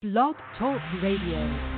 Blog Talk Radio.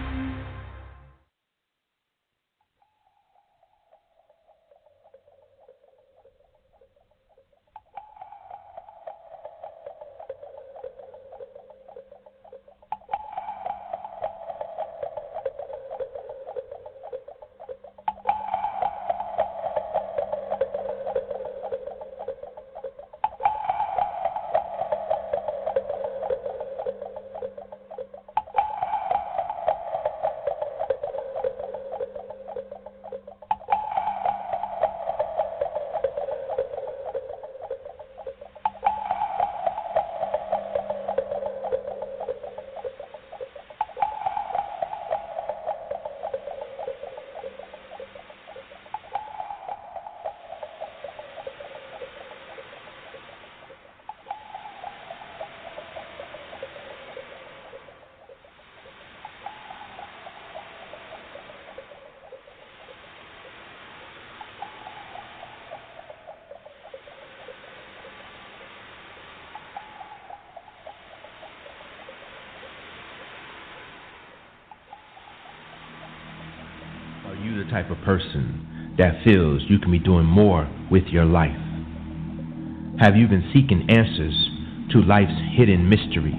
Person that feels you can be doing more with your life? Have you been seeking answers to life's hidden mysteries?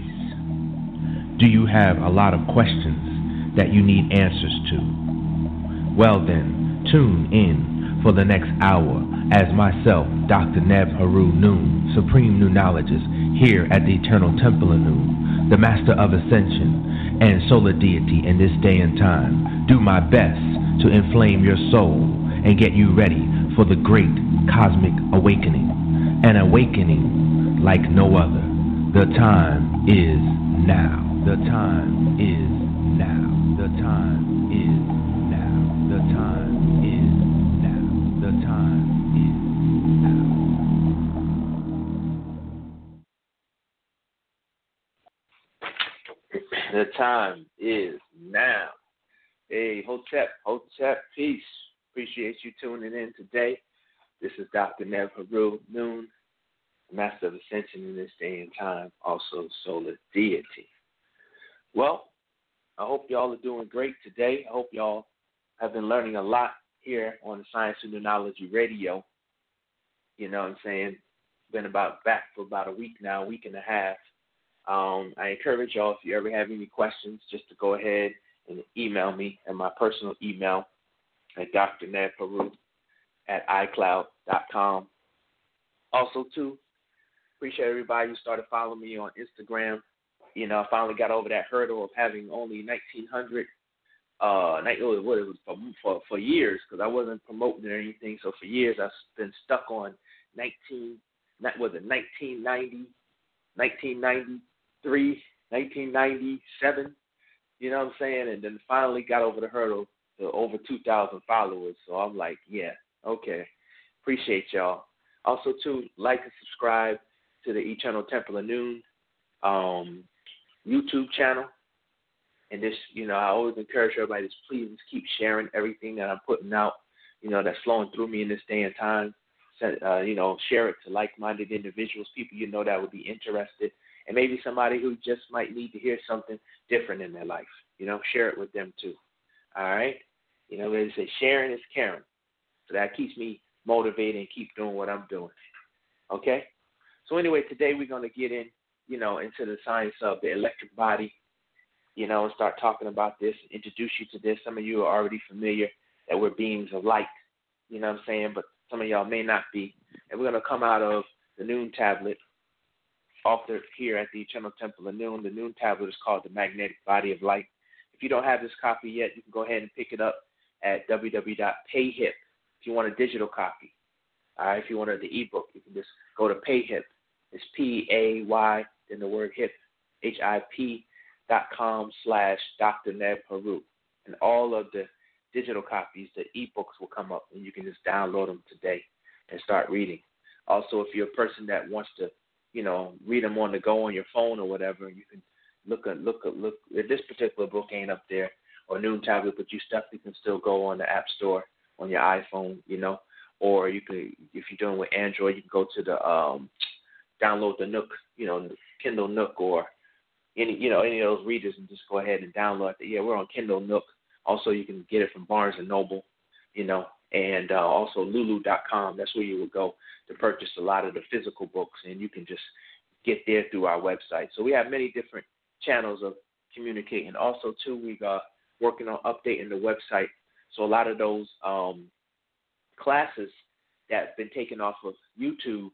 Do you have a lot of questions that you need answers to? Well, then, tune in for the next hour as myself, Dr. Neb Heru-Nun, Supreme Noonologist, here at the Eternal Temple of Noon, the Master of Ascension and Solar Deity in this day and time, do my best to inflame your soul and get you ready for the great cosmic awakening. An awakening like no other. The time is now. The time is now. The time is now. The time is now. The time is now. The time is now. Hey, Hotep, Hotep, peace. Appreciate you tuning in today. This is Dr. Nev Haru Noon, Master of Ascension in this day and time, also Solar Deity. Well, I hope y'all are doing great today. I hope y'all have been learning a lot here on the Science and Noonology Radio. You know what I'm saying? Been about back for about a week now, a week and a half. Um, I encourage y'all if you ever have any questions, just to go ahead and email me at my personal email at drnedperu at icloud.com. Also, too, appreciate everybody who started following me on Instagram. You know, I finally got over that hurdle of having only 1,900 uh, what it was for for, for years because I wasn't promoting or anything. So for years I've been stuck on 19, not was it 1990, 1993, 1997, you know what I'm saying? And then finally got over the hurdle to over 2,000 followers. So I'm like, yeah, okay. Appreciate y'all. Also, too, like and subscribe to the Eternal Temple of Noon um, YouTube channel. And this, you know, I always encourage everybody to please keep sharing everything that I'm putting out, you know, that's flowing through me in this day and time. Uh, you know, share it to like-minded individuals, people you know that would be interested and maybe somebody who just might need to hear something different in their life. You know, share it with them too. All right. You know, they say sharing is caring, so that keeps me motivated and keep doing what I'm doing. Okay. So anyway, today we're to get in, you know, into the science of the electric body. You know, and start talking about this, introduce you to this. Some of you are already familiar that we're beings of light. You know what I'm saying? But some of y'all may not be. And we're to come out of the Noon Tablet authored here at the Eternal Temple of Noon. The Noon tablet is called The Magnetic Body of Light. If you don't have this copy yet, you can go ahead and pick it up at www.payhip if you want a digital copy. Right, if you want the ebook, you can just go to Payhip. It's P A Y, then the word hip, H I P dot com slash Dr. Neb Heru. And all of the digital copies, the ebooks will come up, and you can just download them today and start reading. Also, if you're a person that wants to you know, read them on the go on your phone or whatever. You can look at look at look. If this particular book ain't up there or Noon Tablet, but you definitely can still go on the App Store on your iPhone, you know, or you can if you're doing with Android, you can go to the um, download the Nook, you know, Kindle Nook or any you know any of those readers and just go ahead and download it. Yeah, we're on Kindle Nook. Also, you can get it from Barnes and Noble, you know, and uh, also Lulu.com. That's where you would go to purchase a lot of the physical books, and you can just get there through our website. So we have many different channels of communicating. Also, too, we are working on updating the website. So a lot of those um, classes that have been taken off of YouTube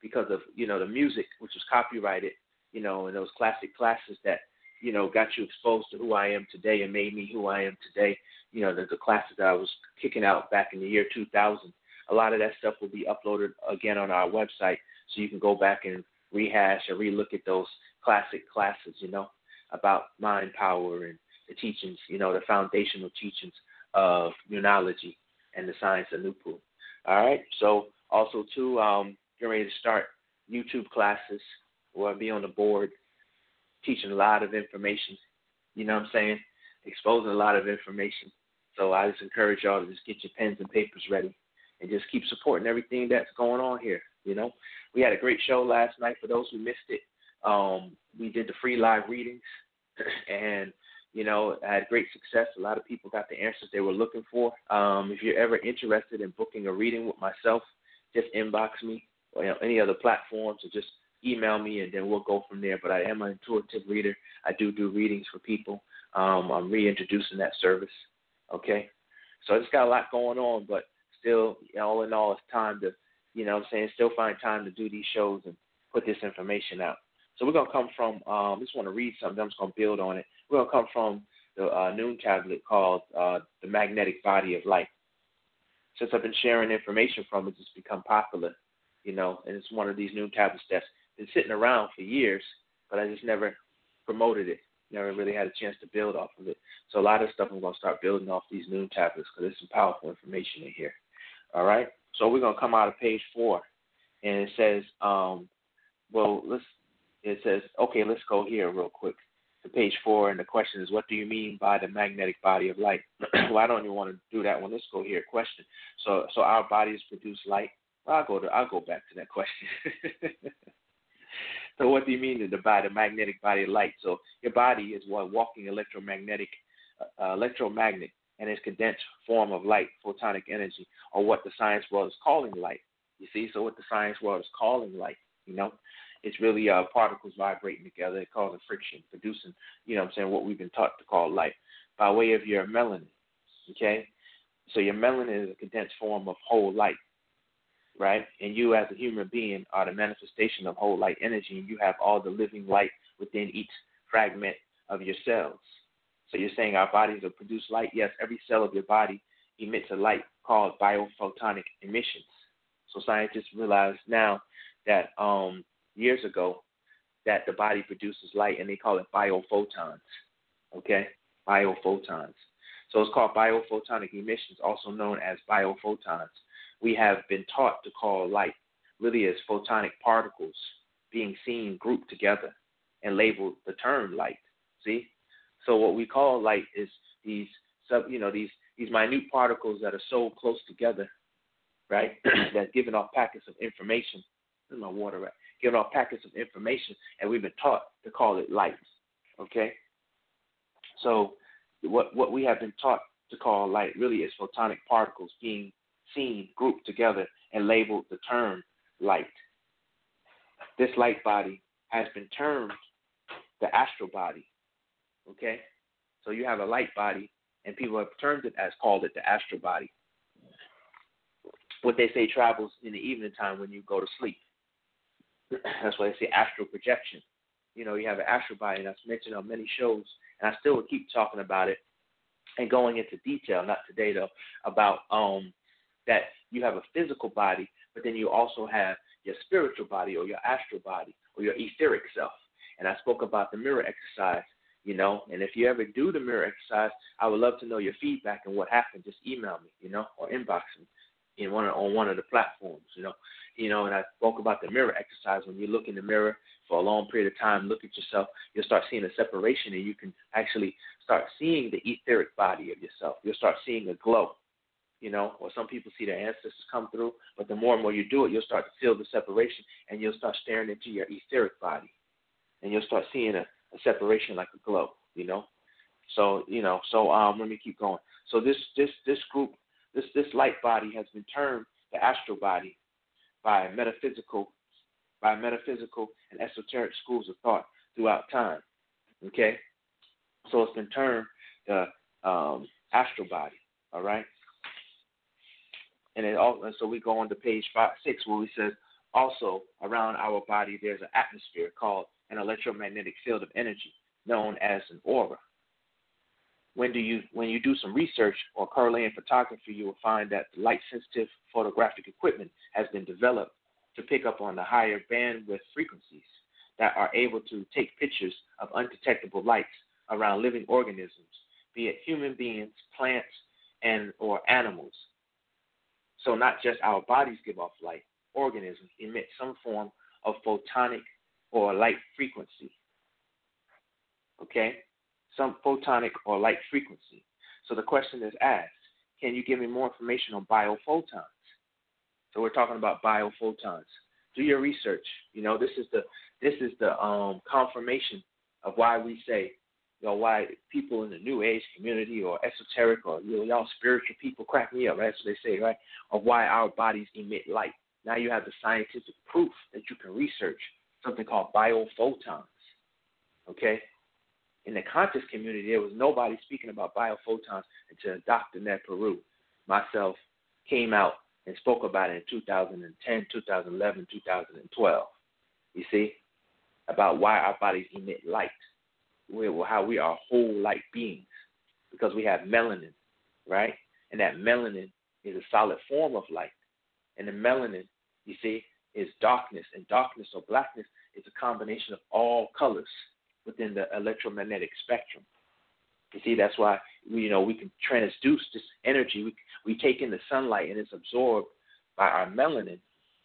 because of you know the music, which was copyrighted, you know, and those classic classes that you know got you exposed to who I am today and made me who I am today. You know, the, the classes that I was kicking out back in the year 2000. A lot of that stuff will be uploaded again on our website, so you can go back and rehash or relook at those classic classes. You know, about mind power and the teachings. You know, the foundational teachings of numerology and the science of Nupu. All right. So also too, um, getting ready to start YouTube classes where I'll be on the board teaching a lot of information. You know what I'm saying? Exposing a lot of information. So I just encourage y'all to just get your pens and papers ready and just keep supporting everything that's going on here. You know, we had a great show last night. For those who missed it, um, we did the free live readings, and you know, I had great success. A lot of people got the answers they were looking for. Um, if you're ever interested in booking a reading with myself, just inbox me or you know, any other platforms or just email me and then we'll go from there. But I am an intuitive reader. I do do readings for people. Um, I'm reintroducing that service. Okay. So I just got a lot going on, but still, all in all, it's time to, you know what I'm saying, still find time to do these shows and put this information out. So we're going to come from, um, I just want to read something. I'm just going to build on it. We're going to come from the uh, noon tablet called uh, The Magnetic Body of Light. Since I've been sharing information from it, it's become popular, you know, and it's one of these noon tablets that's been sitting around for years, but I just never promoted it. Never really had a chance to build off of it. So a lot of stuff I'm to start building off these noon tablets because there's some powerful information in here. All right. So we're to come out of page four, and it says, um, well, let's. It says, okay, let's go here real quick to page four, and the question is, what do you mean by the magnetic body of light? well, I don't even want to do that one. Let's go here. Question. So, so our bodies produce light. I'll go to. I'll go back to that question. so, what do you mean by the magnetic body of light? So, your body is what walking electromagnetic, uh, electromagnet, and its condensed form of light, photonic energy, or what the science world is calling light. You see, so what the science world is calling light, you know, it's really uh, particles vibrating together, causing friction, producing, you know I'm saying, what we've been taught to call light by way of your melanin. Okay? So your melanin is a condensed form of whole light, right? And you as a human being are the manifestation of whole light energy, and you have all the living light within each fragment of your cells. So you're saying our bodies will produce light? Yes, every cell of your body emits a light called biophotonic emissions. So scientists realize now that um, years ago that the body produces light, and they call it biophotons. Okay, biophotons. So it's called biophotonic emissions, also known as biophotons. We have been taught to call light really as photonic particles being seen grouped together and labeled the term light. See? So what we call light is these sub you know, these these minute particles that are so close together, right? that giving off packets of information. Where's my water right? giving off packets of information, and we've been taught to call it light. Okay? So, what, what we have been taught to call light really is photonic particles being seen, grouped together, and labeled the term light. This light body has been termed the astral body. Okay? So you have a light body, and people have termed it as called it the astral body. What they say travels in the evening time when you go to sleep. That's why they say astral projection. You know, you have an astral body, and that's mentioned on many shows, and I still keep talking about it and going into detail, not today though, about um that you have a physical body, but then you also have your spiritual body or your astral body or your etheric self. And I spoke about the mirror exercise, you know, and if you ever do the mirror exercise, I would love to know your feedback and what happened. Just email me, you know, or inbox me in one on one of the platforms, you know you know, and I spoke about the mirror exercise. When you look in the mirror for a long period of time, look at yourself, you'll start seeing a separation and you can actually start seeing the etheric body of yourself. You'll start seeing a glow, you know, or some people see their ancestors come through, but the more and more you do it, you'll start to feel the separation and you'll start staring into your etheric body. And you'll start seeing a, a separation like a glow, you know. So you know, so um, let me keep going. So this this this group, this this light body has been termed the astral body by metaphysical by metaphysical and esoteric schools of thought throughout time. Okay, so it's been termed the um, astral body. All right, and it all, and so we go on to page five, six where we says also around our body there's an atmosphere called an electromagnetic field of energy known as an aura. When do you when you do some research or correlating photography, you will find that light sensitive photographic equipment has been developed to pick up on the higher bandwidth frequencies that are able to take pictures of undetectable lights around living organisms, be it human beings, plants, and or animals. So not just our bodies give off light, organisms emit some form of photonic or light frequency. Okay? Some photonic or light frequency. So the question is asked, can you give me more information on biophotons? So we're talking about biophotons. Do your research. You know, this is the this is the um, confirmation of why we say, know, why people in the New Age community or esoteric or you know, y'all spiritual people crack me up. Right? That's what they say, right? Of why our bodies emit light. Now you have the scientific proof that you can research something called biophotons. Okay? In the conscious community, there was nobody speaking about biophotons until Dr. Neb Heru, myself, came out and spoke about it in 2010, 2011, 2012. You see? About why our bodies emit light, how we are whole light beings, because we have melanin, right? And that melanin is a solid form of light. And the melanin, you see, is darkness. And darkness or blackness is a combination of all colors within the electromagnetic spectrum. You see, that's why you know we can transduce this energy. We we take in the sunlight and it's absorbed by our melanin,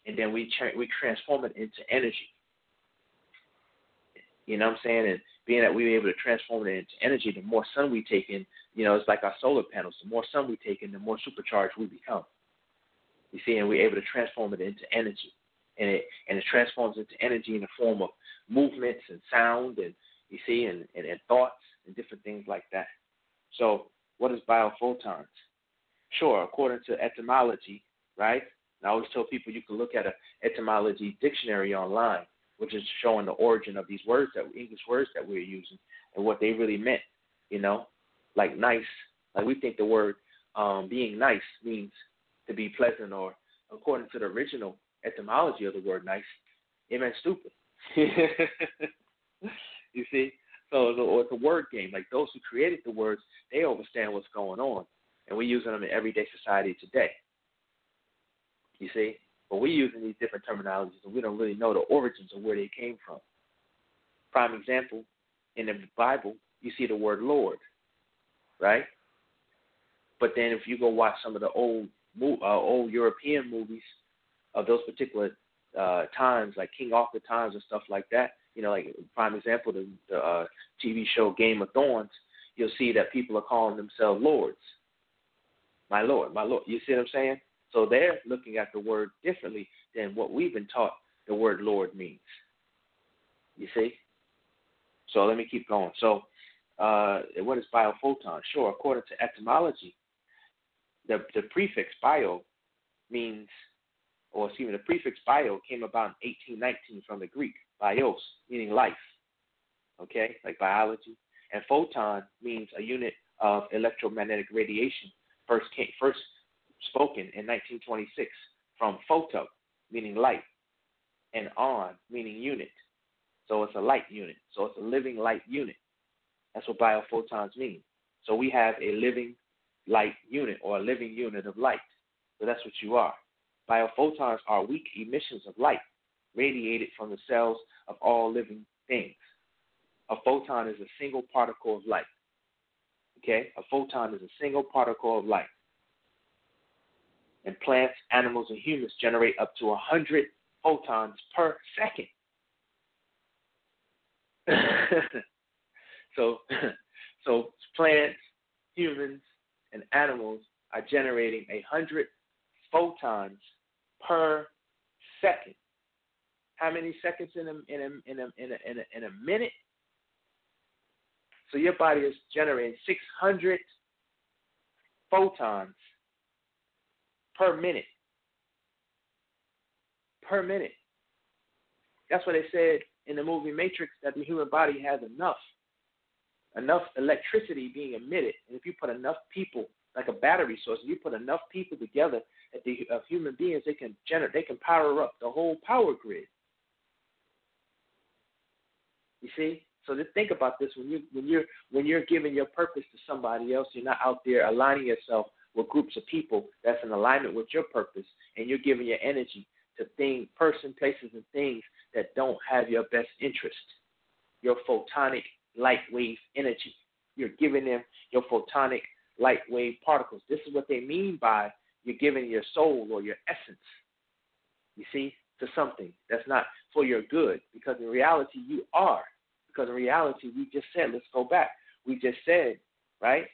and then we tra- we transform it into energy. You know what I'm saying? And being that we're able to transform it into energy, the more sun we take in, you know, it's like our solar panels. The more sun we take in, the more supercharged we become. You see, and we're able to transform it into energy, and it and it transforms into energy in the form of movements and sound, and you see, and, and, and thoughts and different things like that. So, what is biophotons? Sure, according to etymology, right? And I always tell people you can look at an etymology dictionary online, which is showing the origin of these words that English words that we're using and what they really meant. You know, like nice. Like we think the word um, being nice means to be pleasant, or according to the original etymology of the word nice, it meant stupid. you see, so it's a word game. Like those who created the words, they understand what's going on, and we're using them in everyday society today. You see, but we're using these different terminologies, and we don't really know the origins of where they came from. Prime example, in the Bible, you see the word Lord, right? But then if you go watch some of the old uh, old European movies of those particular uh, times, like King Arthur times and stuff like that, you know, like prime example, the, the uh, TV show Game of Thrones, you'll see that people are calling themselves lords. My lord, my lord. You see what I'm saying? So they're looking at the word differently than what we've been taught the word Lord means. You see? So let me keep going. So, uh, what is biophoton? Sure, according to etymology, the, the prefix bio means, or excuse me, the prefix bio came about in 1819 from the Greek bios, meaning life, okay, like biology. And photon means a unit of electromagnetic radiation, first came, first spoken in 1926 from photo, meaning light, and on, meaning unit. So it's a light unit. So it's a living light unit. That's what biophotons mean. So we have a living light unit or a living unit of light. So that's what you are. Biophotons are weak emissions of light radiated from the cells of all living things. A photon is a single particle of light. Okay? A photon is a single particle of light. And plants, animals, and humans generate up to 100 photons per second. so, so plants, humans, and animals are generating 100 photons per second how many seconds in a in a in a in a in a, in a minute? So your body is generating 600 photons per minute. Per minute. That's what they said in the movie Matrix that the human body has enough, enough electricity being emitted. And if you put enough people, like a battery source, if you put enough people together, that the of human beings, they can generate, they can power up the whole power grid. You see? So just think about this when you when you're when you're giving your purpose to somebody else, you're not out there aligning yourself with groups of people that's in alignment with your purpose, and you're giving your energy to things, person, places, and things that don't have your best interest. Your photonic light wave energy. You're giving them your photonic light wave particles. This is what they mean by you're giving your soul or your essence. You see, to something that's not for your good, because in reality you are. Because in reality, we just said, let's go back. We just said, right,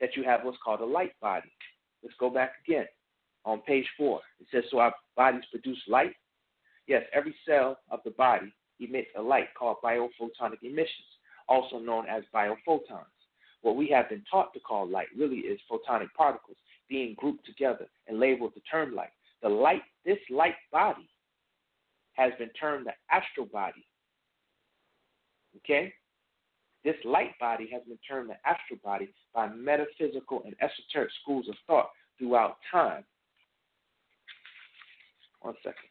that you have what's called a light body. Let's go back again on page four. It says, So our bodies produce light? Yes, every cell of the body emits a light called biophotonic emissions, also known as biophotons. What we have been taught to call light really is photonic particles being grouped together and labeled the term light. The light, this light body, has been termed the astral body. Okay? This light body has been termed the astral body by metaphysical and esoteric schools of thought throughout time. One second.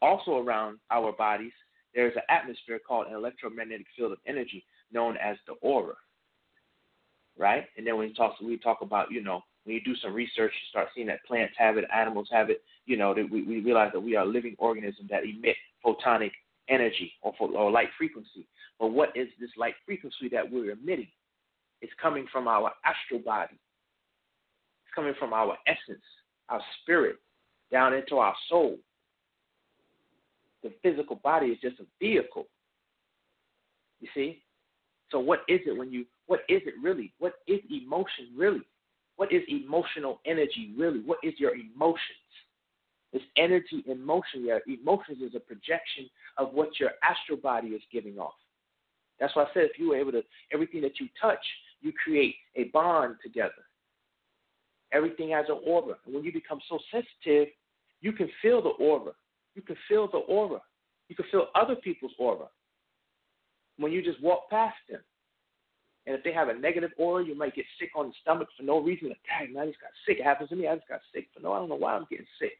Also around our bodies, there is an atmosphere called an electromagnetic field of energy known as the aura. Right? And then when we talk, we talk about, you know, when you do some research, you start seeing that plants have it, animals have it, you know, that we, we realize that we are living organisms that emit photonic energy or, or light frequency. But what is this light frequency that we're emitting? It's coming from our astral body. It's coming from our essence, our spirit, down into our soul. The physical body is just a vehicle. You see? So what is it when you what is it really? What is emotion really? What is emotional energy really? What is your emotions? This energy emotion. your emotions is a projection of what your astral body is giving off. That's why I said if you were able to, everything that you touch, you create a bond together. Everything has an aura. And when you become so sensitive, you can feel the aura. You can feel the aura. You can feel other people's aura when you just walk past them. And if they have a negative aura, you might get sick on the stomach for no reason. Like, dang, man, I just got sick. It happens to me. I just got sick for no, I don't know why I'm getting sick.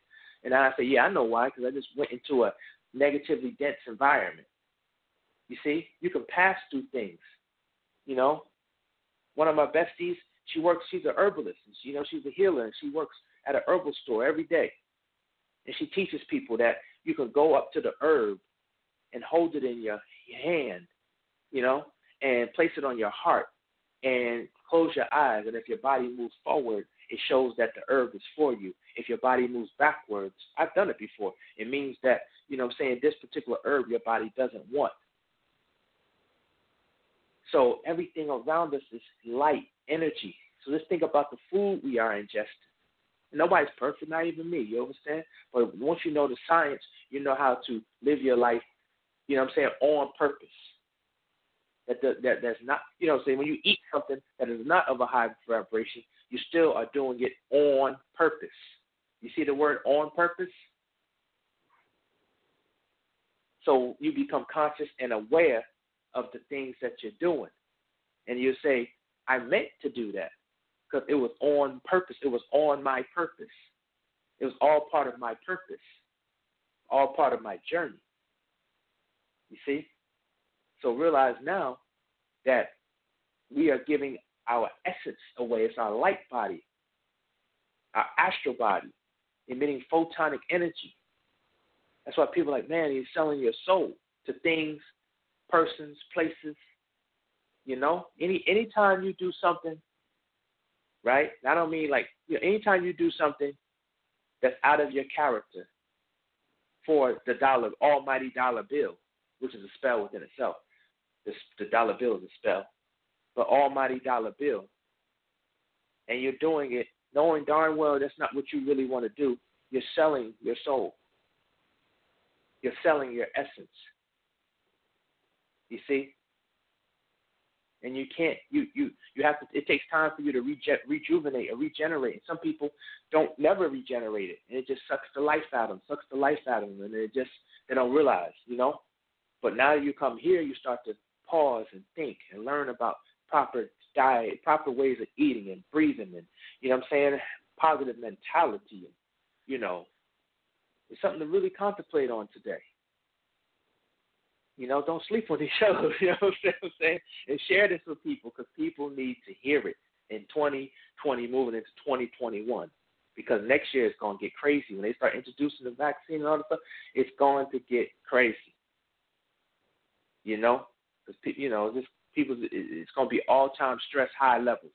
And I say, yeah, I know why, because I just went into a negatively dense environment. You see, you can pass through things. You know, one of my besties, she works. She's a herbalist. And she, you know, she's a healer, and she works at a herbal store every day. And she teaches people that you can go up to the herb and hold it in your hand, you know, and place it on your heart and close your eyes. And if your body moves forward, it shows that the herb is for you. If your body moves backwards, I've done it before. It means that, you know I'm saying, this particular herb your body doesn't want. So everything around us is light, energy. So let's think about the food we are ingesting. Nobody's perfect, not even me, you understand? But once you know the science, you know how to live your life, you know what I'm saying, on purpose. That, the, that that's not, you know what I'm saying, when you eat something that is not of a high vibration, you still are doing it on purpose. You see the word on purpose? So you become conscious and aware of the things that you're doing. And you say, I meant to do that because it was on purpose. It was on my purpose. It was all part of my purpose, all part of my journey. You see? So realize now that we are giving our essence away. It's our light body, our astral body, emitting photonic energy. That's why people are like, man, he's selling your soul to things, persons, places. You know, any anytime you do something, right? I don't mean like you know, anytime you do something that's out of your character for the dollar, almighty dollar bill, which is a spell within itself. The, the dollar bill is a spell but almighty dollar bill, and you're doing it knowing darn well that's not what you really want to do, you're selling your soul. You're selling your essence. You see? and you can't you you you have to it takes time for you to reju- rejuvenate or regenerate. And some people don't never regenerate it. And it just sucks the life out of them sucks the life out of them. And they just they don't realize you know? But now you come here you start to pause and think and learn about proper diet proper ways of eating and breathing and you know what i'm saying? Positive mentality and you know it's something to really contemplate on today you know, don't sleep on these shows. You know what I'm saying? And share this with people because people need to hear it in 2020, moving into 2021. Because next year it's going to get crazy when they start introducing the vaccine and all that stuff. It's going to get crazy. You know, because you know, this people, it's going to be all-time stress, high levels.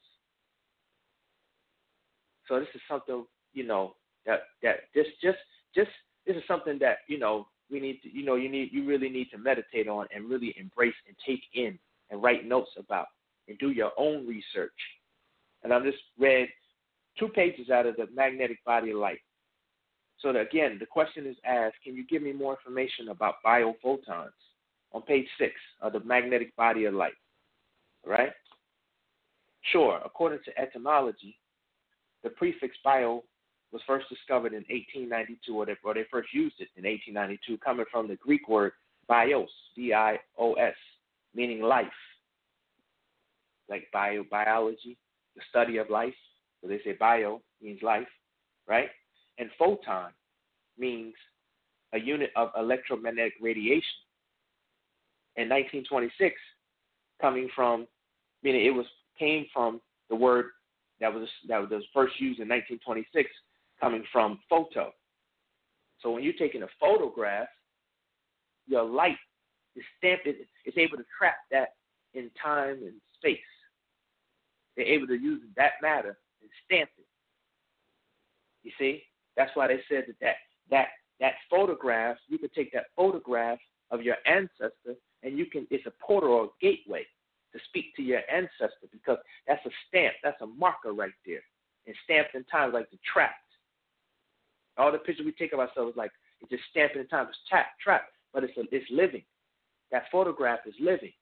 So this is something you know that that just just just this is something that you know we need to, you know, you need, you really need to meditate on and really embrace and take in and write notes about and do your own research. And I just read two pages out of the magnetic body of light. So that, again, the question is asked: Can you give me more information about biophotons? On page six of the magnetic body of light. Right? Sure. According to etymology, the prefix bio was first discovered in 1892, or they, or they first used it in 1892, coming from the Greek word bios, B-I-O-S, meaning life, like bio biology, the study of life. So they say bio means life, right? And photon means a unit of electromagnetic radiation. In 1926, coming from, meaning it was came from the word that was that was first used in 1926 coming from photo. So when you're taking a photograph, your light is stamped, it's able to trap that in time and space. They're able to use that matter and stamp it. You see? That's why they said that that, that, that photograph, you can take that photograph of your ancestor and you can, it's a portal or a gateway to speak to your ancestor because that's a stamp, that's a marker right there. And stamped in time like the trap all the pictures we take of ourselves, like it's just stamping in time. It's trapped, trapped, but it's a, it's living. That photograph is living.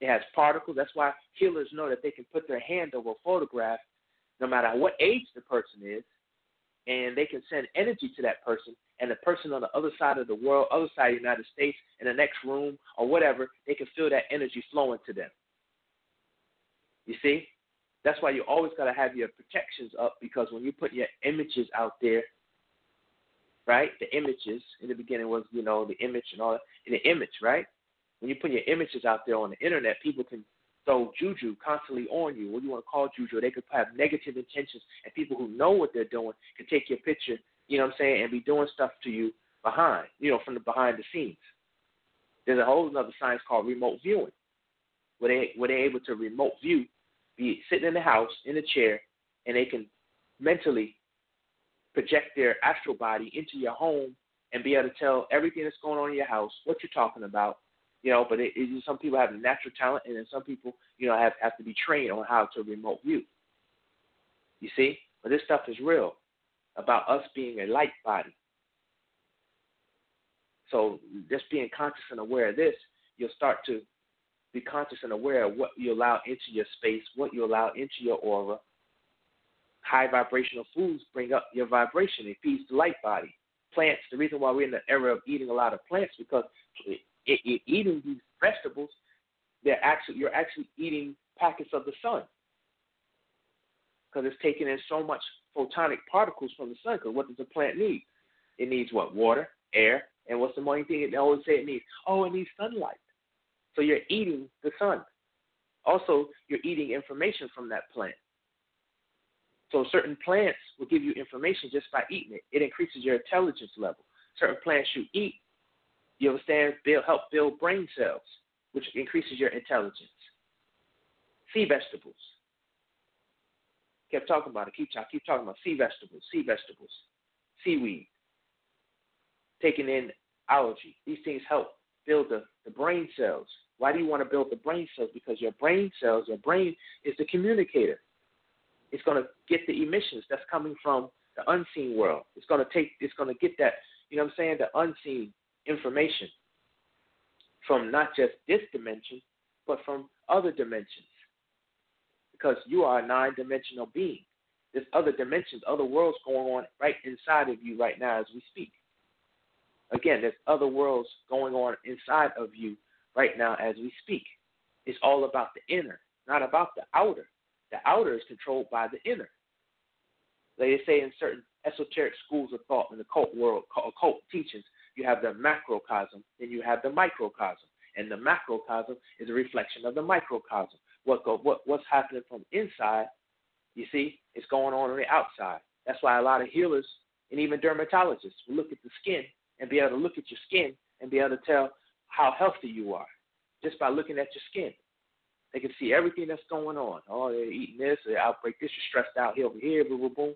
It has particles. That's why healers know that they can put their hand over a photograph, no matter what age the person is, and they can send energy to that person. And the person on the other side of the world, other side of the United States, in the next room or whatever, they can feel that energy flowing to them. You see? That's why you always got to have your protections up because when you put your images out there, right? The images in the beginning was, you know, the image and all that. In the image, right? When you put your images out there on the internet, people can throw juju constantly on you. What do you want to call juju? They could have negative intentions, and people who know what they're doing can take your picture, you know what I'm saying, and be doing stuff to you behind, you know, from the behind the scenes. There's a whole other science called remote viewing, where they where they're able to remote view be sitting in the house in a chair, and they can mentally project their astral body into your home and be able to tell everything that's going on in your house, what you're talking about, you know. But it, it, some people have natural talent, and then some people, you know, have have to be trained on how to remote view. You see, but this stuff is real about us being a light body. So just being conscious and aware of this, you'll start to be conscious and aware of what you allow into your space, what you allow into your aura. High vibrational foods bring up your vibration. It feeds the light body. Plants, the reason why we're in the era of eating a lot of plants because it, it, it, eating these vegetables, they're actually you're actually eating packets of the sun because it's taking in so much photonic particles from the sun. Because what does a plant need? It needs what? Water, air, and what's the main thing they always say it needs? Oh, it needs sunlight. So you're eating the sun. Also, you're eating information from that plant. So certain plants will give you information just by eating it. It increases your intelligence level. Certain plants you eat, you understand, build, help build brain cells, which increases your intelligence. Sea vegetables. Kept talking about it. Keep, keep talking about sea vegetables, sea vegetables, seaweed, taking in algae. These things help build the, the brain cells. Why do you want to build the brain cells? Because your brain cells, your brain is the communicator. It's going to get the emissions that's coming from the unseen world. It's going to take, it's going to get that, you know what I'm saying, the unseen information from not just this dimension, but from other dimensions. Because you are a nine dimensional being. There's other dimensions, other worlds going on right inside of you right now as we speak. Again, there's other worlds going on inside of you right now as we speak. It's all about the inner, not about the outer. The outer is controlled by the inner. They say in certain esoteric schools of thought in the cult world, occult teachings, you have the macrocosm, and you have the microcosm, and the macrocosm is a reflection of the microcosm. What go, what what's happening from inside, you see, is going on on the outside. That's why a lot of healers and even dermatologists will look at the skin and be able to look at your skin and be able to tell how healthy you are just by looking at your skin. They can see everything that's going on. Oh, they're eating this, they're outbreak this, you're stressed out here over here, boom, boom, boom.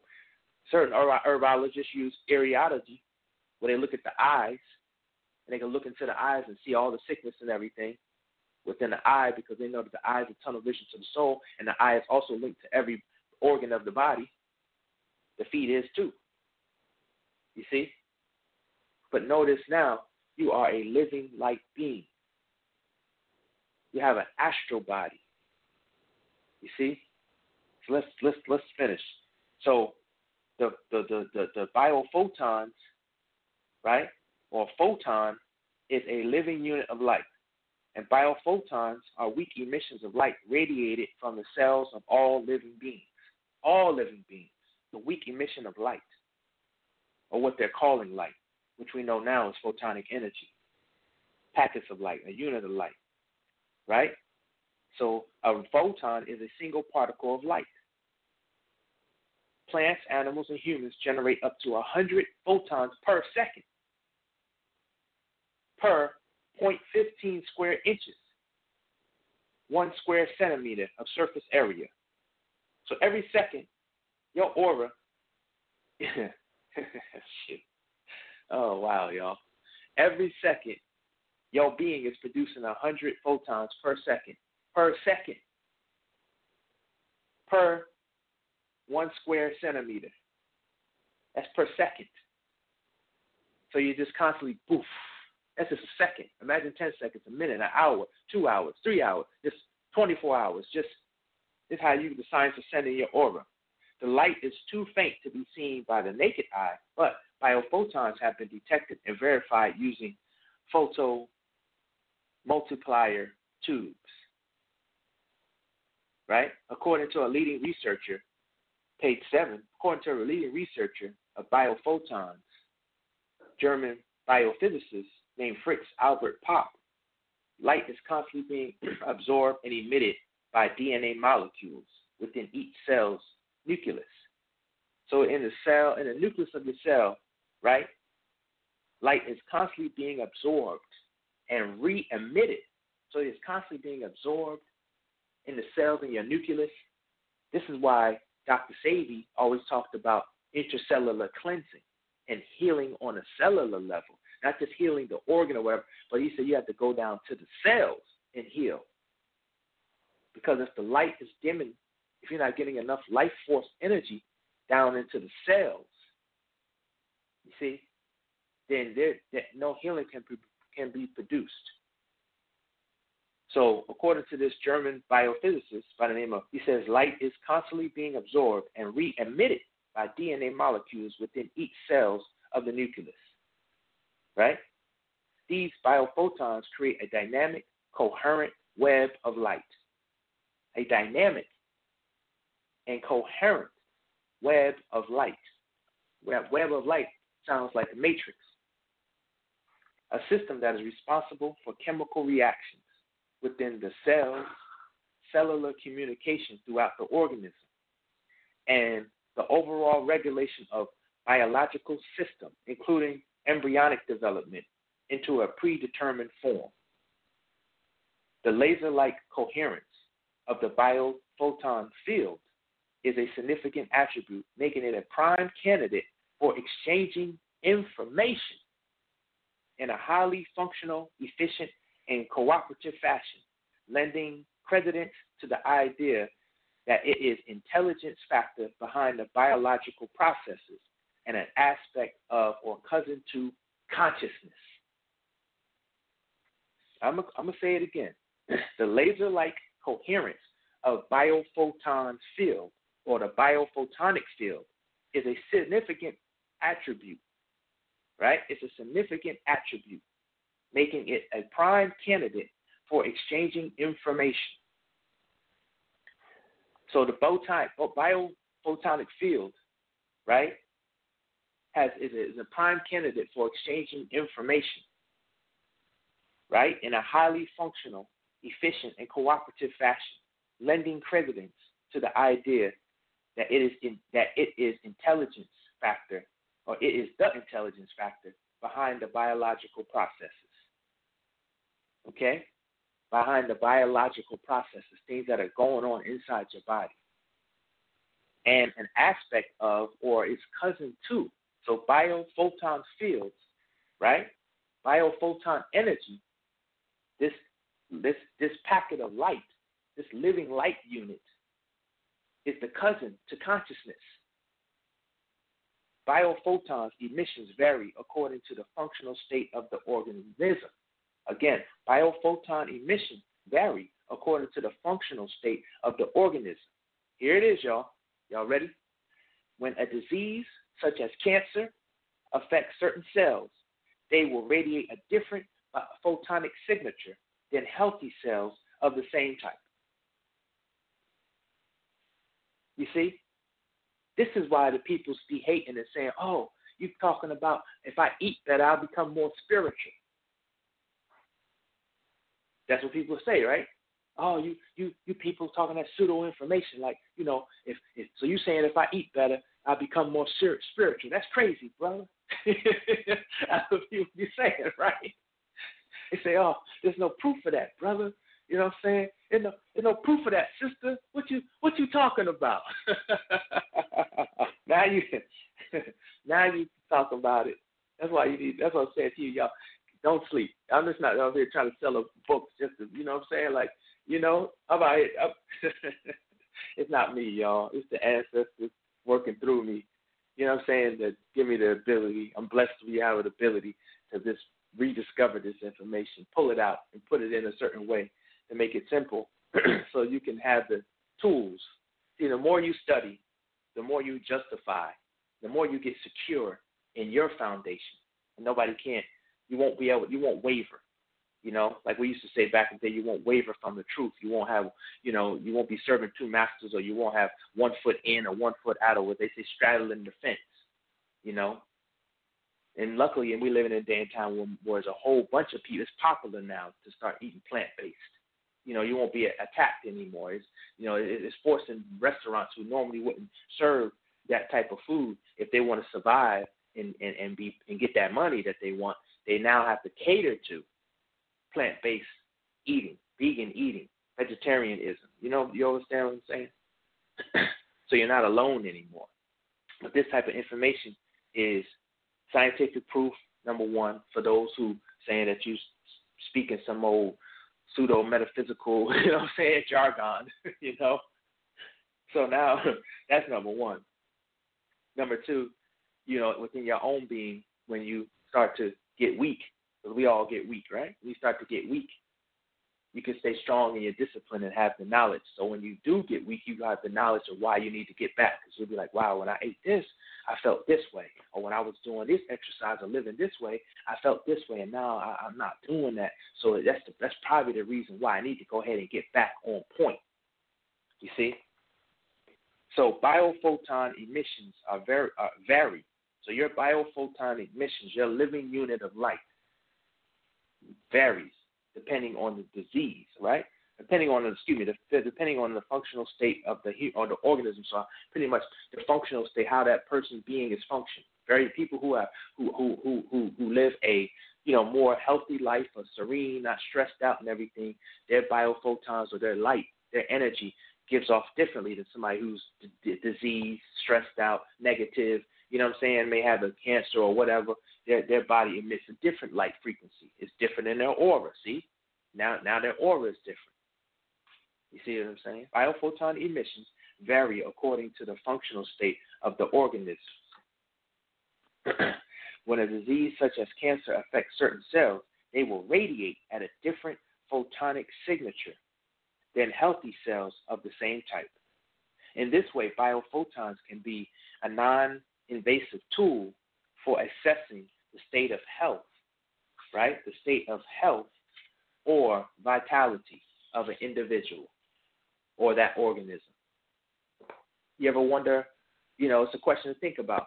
Certain herbologists use areology, where they look at the eyes, and they can look into the eyes and see all the sickness and everything within the eye because they know that the eye is a tunnel vision to the soul, and the eye is also linked to every organ of the body. The feet is too. You see? But notice now, you are a living light being. You have an astral body. You see? So let's let's let's finish. So the the the the, the biophotons, right? Or photon is a living unit of light. And biophotons are weak emissions of light radiated from the cells of all living beings. All living beings. The weak emission of light, or what they're calling light, which we know now is photonic energy. Packets of light, a unit of light right? So a photon is a single particle of light. Plants, animals, and humans generate up to 100 photons per second per 0.15 square inches, one square centimeter of surface area. So every second, your aura, shit. Oh, wow, y'all. Every second, your being is producing 100 photons per second. Per second. Per one square centimeter. That's per second. So you're just constantly poof. That's just a second. Imagine 10 seconds, a minute, an hour, two hours, three hours, just 24 hours. Just this is how you the science of sending your aura. The light is too faint to be seen by the naked eye, but biophotons have been detected and verified using photo multiplier tubes. Right? According to a leading researcher, page seven, according to a leading researcher of biophotons, German biophysicist named Fritz Albert Popp, light is constantly being absorbed and emitted by DNA molecules within each cell's nucleus. So in the cell, in the nucleus of the cell, right, light is constantly being absorbed and re emitted. So it's constantly being absorbed in the cells in your nucleus. This is why Dr. Sebi always talked about intracellular cleansing and healing on a cellular level, not just healing the organ or whatever, but he said you have to go down to the cells and heal. Because if the light is dimming, if you're not getting enough life force energy down into the cells, you see, then there, there no healing can be, can be produced. So, according to this German biophysicist by the name of, he says light is constantly being absorbed and re emitted by DNA molecules within each cells of the nucleus. Right? These biophotons create a dynamic, coherent web of light. A dynamic and coherent web of light. Web of light sounds like a matrix a system that is responsible for chemical reactions within the cells, cellular communication throughout the organism, and the overall regulation of biological system, including embryonic development into a predetermined form. The laser-like coherence of the biophoton field is a significant attribute, making it a prime candidate for exchanging information in a highly functional, efficient, and cooperative fashion, lending credence to the idea that it is intelligence factor behind the biological processes and an aspect of or cousin to consciousness. I'm going to say it again. the laser like coherence of biophoton's field or the biophotonic field is a significant attribute, right? It's a significant attribute, making it a prime candidate for exchanging information. So the biophotonic field, right, has is a, is a prime candidate for exchanging information, right, in a highly functional, efficient, and cooperative fashion, lending credence to the idea that it is in, that it is intelligence factor, or it is the intelligence factor behind the biological processes. Okay, behind the biological processes, things that are going on inside your body, and an aspect of, or its cousin to, so biophoton fields, right? Biophoton energy, this this this packet of light, this living light unit, is the cousin to consciousness. Biophotons emissions vary according to the functional state of the organism. Again, biophoton emissions vary according to the functional state of the organism. Here it is, y'all. Y'all ready? When a disease such as cancer, affects certain cells, they will radiate a different photonic signature than healthy cells of the same type. You see? This is why the people be hating and saying, oh, you're talking about if I eat better, I'll become more spiritual. That's what people say, right? Oh, you you you people talking that pseudo information, like you know, if, if so, you saying if I eat better, I become more spiritual. That's crazy, brother. That's what you be saying, right? They say, "Oh, there's no proof of that, brother." You know what I'm saying? There's no, there's no proof of that, sister. What you what you talking about? now you now you talk about it. That's why you need. That's what I'm saying to you, y'all. Don't sleep. I'm just not out here trying to sell a book just to, you know what I'm saying? Like, you know, about it? it's not me, y'all. It's the ancestors working through me. You know what I'm saying? That give me the ability. I'm blessed to be the ability to just rediscover this information, pull it out, and put it in a certain way to make it simple, so you can have the tools. See, the more you study, the more you justify, the more you get secure in your foundation, and nobody can't. You won't be able. You won't waver. You know, like we used to say back in the day, you won't waver from the truth. You won't have, you know, you won't be serving two masters, or you won't have one foot in or one foot out, or what they say, straddling the fence. You know, and luckily, and we live in a day and time where, where there's a whole bunch of people. It's popular now to start eating plant based. You know, you won't be attacked anymore. It's you know, it's forcing restaurants who normally wouldn't serve that type of food if they want to survive and, and, and be and get that money that they want. They now have to cater to plant based eating, vegan eating, vegetarianism. You know, you understand what I'm saying? so you're not alone anymore. But this type of information is scientific proof, number one, for those who saying that you speaking some old pseudo metaphysical, you know what I'm saying, jargon, you know. So now that's number one. Number two, you know, within your own being, when you start to get weak, because we all get weak, right? We start to get weak. You can stay strong in your discipline and have the knowledge. So when you do get weak, you have the knowledge of why you need to get back. Because you'll be like, wow, when I ate this, I felt this way. Or when I was doing this exercise or living this way, I felt this way. And now I, I'm not doing that. So that's the, that's probably the reason why I need to go ahead and get back on point. You see? So biophoton emissions are very uh, vary. So your biophoton emissions, your living unit of light, varies depending on the disease, right? Depending on excuse me, depending on the functional state of the or the organism. So pretty much the functional state, how that person being is functioning. Very people who have who who who who, who live a you know more healthy life, or serene, not stressed out and everything. Their biophotons or their light, their energy gives off differently than somebody who's d- diseased, stressed out, negative, you know what I'm saying, may have a cancer or whatever, their their body emits a different light frequency. It's different in their aura. See, now now their aura is different. You see what I'm saying? Biophoton emissions vary according to the functional state of the organism. when a disease such as cancer affects certain cells, they will radiate at a different photonic signature than healthy cells of the same type. In this way, biophotons can be a non invasive tool for assessing the state of health, right? The state of health or vitality of an individual or that organism. You ever wonder, you know, it's a question to think about.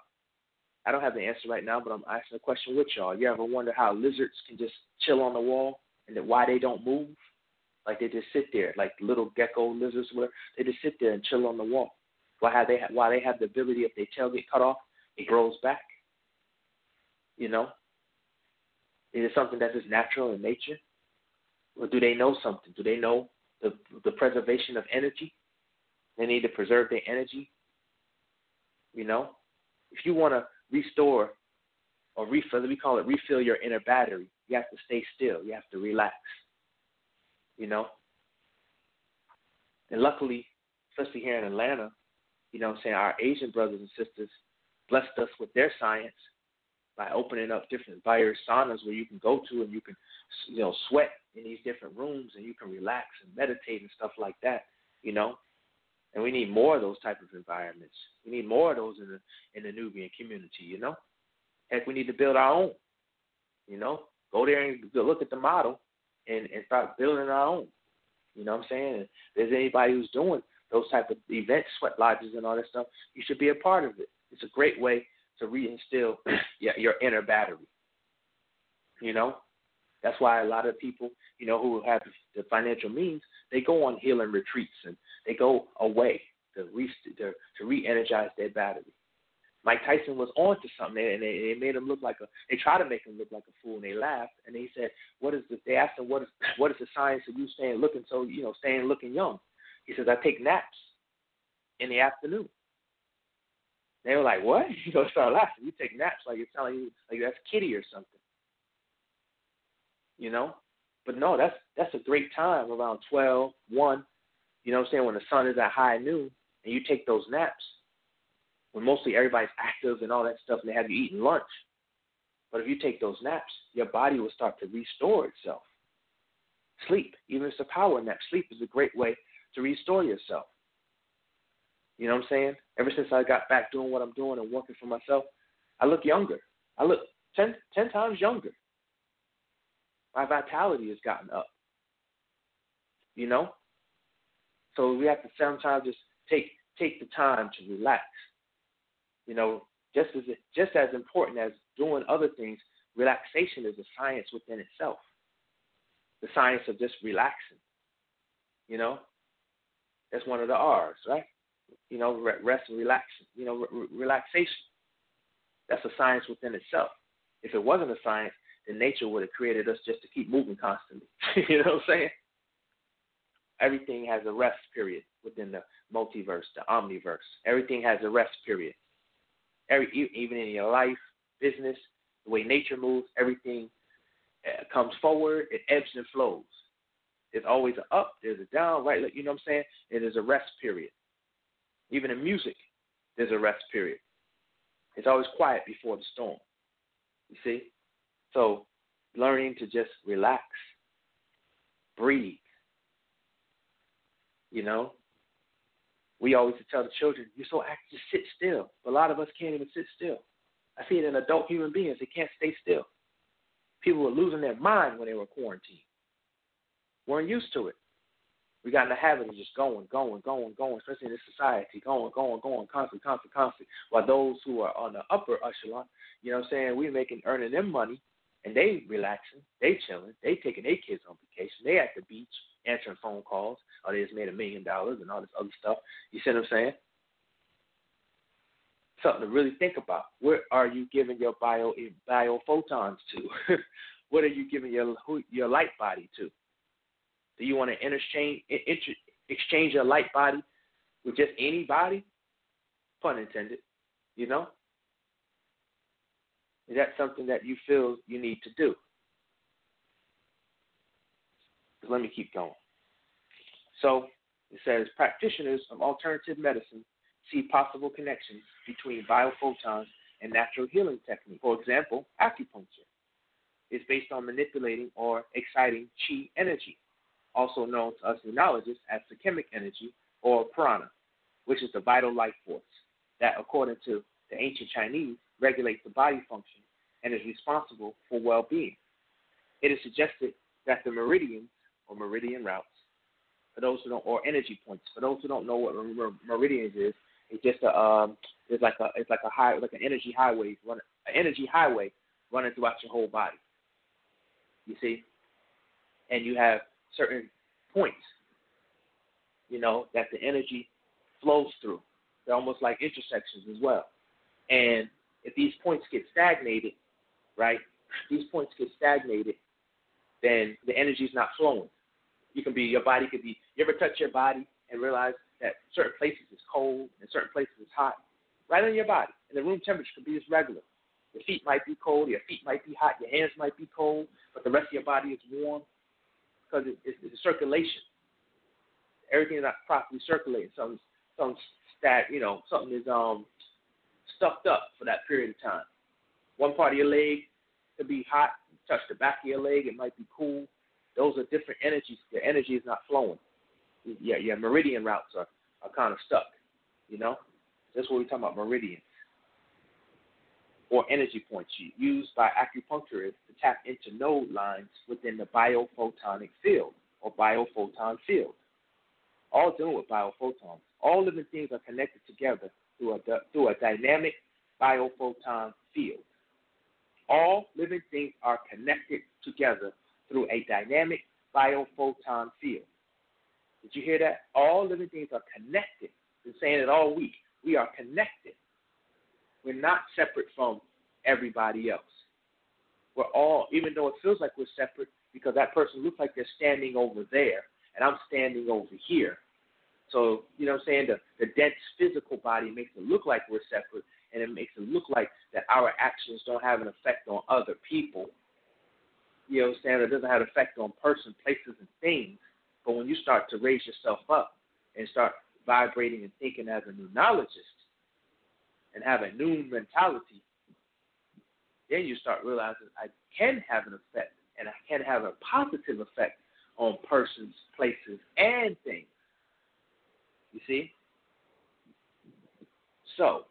I don't have the answer right now, but I'm asking a question with y'all. You ever wonder how lizards can just chill on the wall and that why they don't move? Like they just sit there, like little gecko lizards, where they just sit there and chill on the wall. Why have they why they have the ability if their tail get cut off, it grows back. You know, is it something that is natural in nature, or do they know something? Do they know the the preservation of energy? They need to preserve their energy. You know, if you want to restore or refill, we call it refill your inner battery. You have to stay still. You have to relax. You know, and luckily, especially here in Atlanta, you know, I'm saying our Asian brothers and sisters blessed us with their science by opening up different virus saunas where you can go to and you can, you know, sweat in these different rooms and you can relax and meditate and stuff like that. You know, and we need more of those type of environments. We need more of those in the in the Nubian community. You know, heck, we need to build our own. You know, go there and look at the model and and start building our own. You know what I'm saying? If there's anybody who's doing those type of events, sweat lodges, and all that stuff, you should be a part of it. It's a great way to reinstill your, your inner battery. You know, that's why a lot of people, you know, who have the financial means, they go on healing retreats and they go away to re to, to re-energize their battery. Mike Tyson was on to something, and they, they made him look like a. They tried to make him look like a fool, and they laughed. And they said, "What is this?" They asked him, "What is what is the science of you staying looking so you know staying looking young?" He says, "I take naps in the afternoon." They were like, "What?" You know, start laughing. You take naps like it's telling you like that's kitty or something. You know, but no, that's that's a great time around twelve, one. You know what I'm saying? When the sun is at high noon, and you take those naps, when mostly everybody's active and all that stuff, and they have you eating lunch. But if you take those naps, your body will start to restore itself. Sleep, even if it's a power nap, sleep is a great way to restore yourself. You know what I'm saying? Ever since I got back doing what I'm doing and working for myself, I look younger. I look ten, ten times younger. My vitality has gotten up. You know? So we have to sometimes just take take the time to relax. You know, just as just as important as doing other things, relaxation is a science within itself. The science of just relaxing. You know, that's one of the R's, right? You know, rest and relax, You know, re- relaxation. That's a science within itself. If it wasn't a science, then nature would have created us just to keep moving constantly. you know what I'm saying? Everything has a rest period within the multiverse, the omniverse. Everything has a rest period. Every even in your life, business, the way nature moves, everything uh, comes forward. It ebbs and flows. There's always an up, there's a down, right? You know what I'm saying? And there's a rest period. Even in music, there's a rest period. It's always quiet before the storm. You see? So learning to just relax, breathe. You know, we always tell the children, "You're so active, just sit still." A lot of us can't even sit still. I see it in adult human beings; they can't stay still. People were losing their mind when they were quarantined. weren't used to it. We got in the habit of just going, going, going, going, especially in this society, going, going, going, constant, constant, constant. While those who are on the upper echelon, you know what I'm saying, we're making earning them money and they relaxing, they chilling, they taking their kids on vacation, they at the beach answering phone calls, or they just made a million dollars and all this other stuff. You see what I'm saying? Something to really think about. Where are you giving your bio bio photons to? what are you giving your your light body to? Do you want to interchange inter, exchange your light body with just anybody? Pun intended. You know, is that something that you feel you need to do? Let me keep going. So it says practitioners of alternative medicine see possible connections between biophotons and natural healing techniques. For example, acupuncture is based on manipulating or exciting chi energy. Also known to us neurologists as sekimic energy or prana, which is the vital life force that, according to the ancient Chinese, regulates the body function and is responsible for well being. It is suggested that the meridians or meridian routes, for those who don't, or energy points, for those who don't know what meridians is, it's just a um, it's like a it's like a high like an energy highway run an energy highway running throughout your whole body. You see, and you have certain points, you know, that the energy flows through. They're almost like intersections as well. And if these points get stagnated, right? These points get stagnated, then the energy is not flowing. You can be your body could be. You ever touch your body and realize that certain places is cold and certain places is hot, right on your body, and the room temperature could be as regular. Your feet might be cold, your feet might be hot, your hands might be cold, but the rest of your body is warm because it, it's, it's circulation. Everything is not properly circulating. Some some stat, you know, something is um stuffed up for that period of time. One part of your leg could be hot. touch the back of your leg, it might be cool. Those are different energies. Your energy is not flowing. Yeah, your meridian routes are, are kind of stuck. You know, that's what we're talking about meridians or energy points used by acupuncturists to tap into node lines within the biophotonic field or biophoton field. All dealing with biophotons. All living things are connected together through a, through a dynamic biophoton field. All living things are connected together through a dynamic biophoton field. Did you hear that? All living things are connected. Been saying it all week. We are connected. We're not separate from everybody else. We're all, even though it feels like we're separate, because that person looks like they're standing over there, and I'm standing over here. So, you know what I'm saying? The, the dense physical body makes it look like we're separate, and it makes it look like that our actions don't have an effect on other people. You know what I'm saying? It doesn't have an effect on person, places, and things. But when you start to raise yourself up and start vibrating and thinking as a numerologist and have a new mentality, then you start realizing I can have an effect and I can have a positive effect on persons, places, and things. You see? So,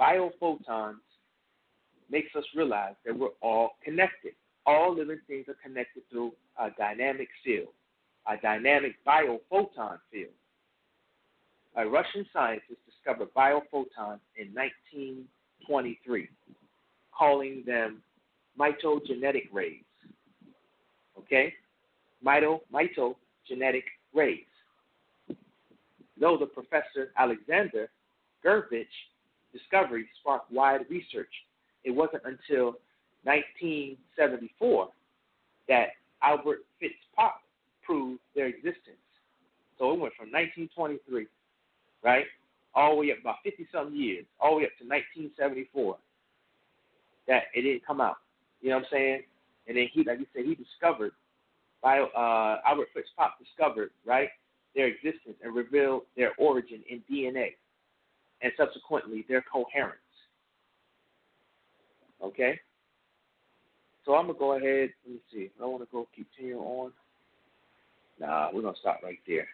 biophotons makes us realize that we're all connected. All living things are connected through a dynamic field, a dynamic biophoton field. A Russian scientist discovered biophotons in 1923, calling them mitogenetic rays. Okay? Mito, mitogenetic rays. Though the Professor Alexander Gurevich discovery sparked wide research, it wasn't until 1974 that Albert Fitzpatrick proved their existence. So it went from 1923, right, all the way up about 50 some years, all the way up to 1974, that it didn't come out. You know what I'm saying? And then he, like you said, he discovered, by uh, Albert Fitzpatrick discovered, right, their existence and revealed their origin in DNA and subsequently their coherence. Okay? So I'm going to go ahead. Let me see. I want to go continue on. Nah, we're going to stop right there.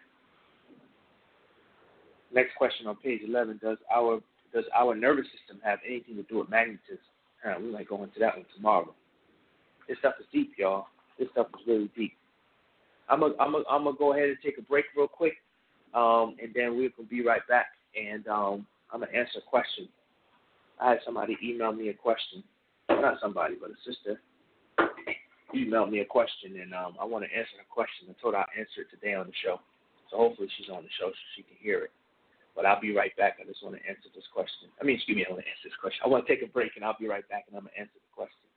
Next question on page 11 Does our does our nervous system have anything to do with magnetism? We might go into that one tomorrow. This stuff is deep, y'all. This stuff is really deep. I'm gonna I'm gonna I'm gonna go ahead and take a break real quick, um, and then we'll be right back. And um, I'm gonna answer a question. I had somebody email me a question, not somebody, but a sister emailed me a question, and um, I want to answer the question. I told her I'll answer it today on the show, so hopefully she's on the show so she can hear it. But I'll be right back. I just want to answer this question. I mean, excuse me, I want to answer this question. I want to take a break, and I'll be right back, and I'm gonna answer the question.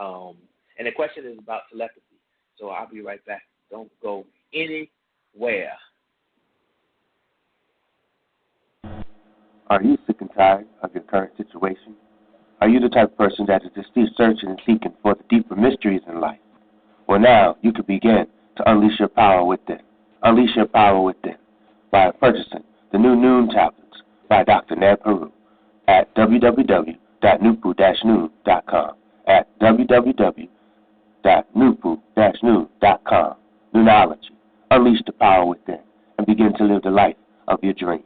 Um, and the question is about telepathy, so I'll be right back. Don't go anywhere. Are you sick and tired of your current situation? Are you the type of person that is still searching and seeking for the deeper mysteries in life? Well, now you can begin to unleash your power within. Unleash your power within by purchasing the new Noon tablets by Dr. Neb Heru at www.nupu-noon.com at www.nupu-noon.com Noonology. Unleash the power within and begin to live the life of your dreams.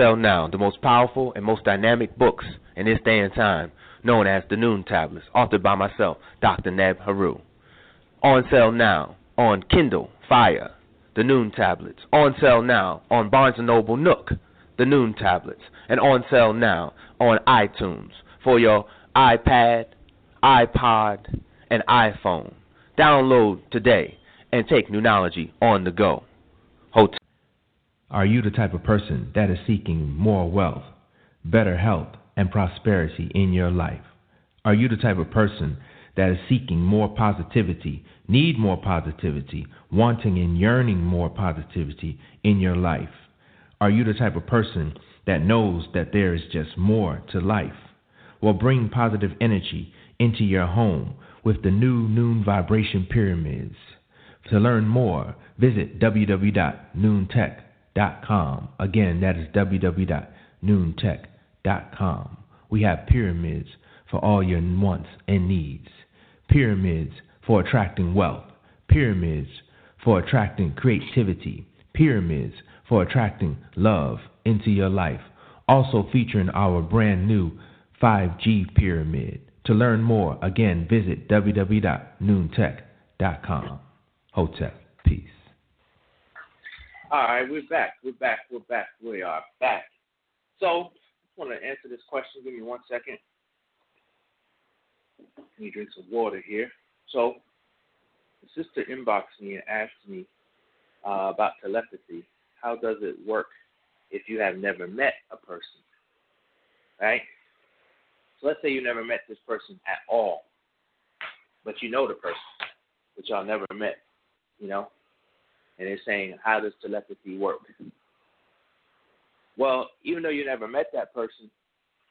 Sell now the most powerful and most dynamic books in this day and time, known as the Noon Tablets, authored by myself, Dr. Neb Heru. On sale now on Kindle, Fire, the Noon Tablets. On sale now on Barnes & Noble Nook, the Noon Tablets. And on sale now on iTunes for your iPad, iPod, and iPhone. Download today and take Noonology on the go. Are you the type of person that is seeking more wealth, better health, and prosperity in your life? Are you the type of person that is seeking more positivity, need more positivity, wanting and yearning more positivity in your life? Are you the type of person that knows that there is just more to life? Well, bring positive energy into your home with the new Noon Vibration Pyramids. To learn more, visit www.noontech.com www.noontech.com. Again, that is www.noontech.com. We have pyramids for all your wants and needs, pyramids for attracting wealth, pyramids for attracting creativity, pyramids for attracting love into your life. Also featuring our brand new 5G pyramid. To learn more, again, visit www.noontech.com. Hotel. Peace. All right, we're back. We're back. We're back. We are back. So, I just want to answer this question. Give me one second. Let me drink some water here. So, the sister inboxed me and asked me uh, about telepathy. How does it work if you have never met a person? Right? So, let's say you never met this person at all, but you know the person, but y'all never met. You know, and they're saying, how does telepathy work? Well, even though you never met that person,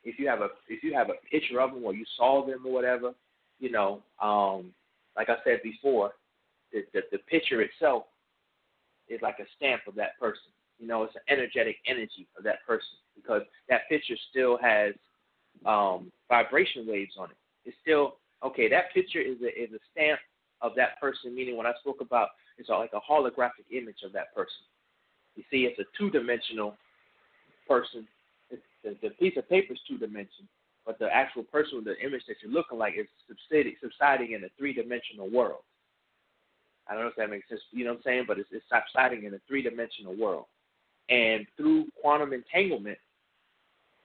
if you have a if you have a picture of them or you saw them or whatever, you know, um, like I said before, the, the the picture itself is like a stamp of that person. You know, it's an energetic energy of that person because that picture still has um, vibration waves on it. It's still okay. That picture is a is a stamp of that person. Meaning, when I spoke about it's like a holographic image of that person. You see, it's a two-dimensional person. It's, the, the piece of paper is two-dimensional, but the actual person, the image that you're looking like, is subsiding, subsiding in a three-dimensional world. I don't know if that makes sense. You know what I'm saying? But it's, it's subsiding in a three-dimensional world. And through quantum entanglement,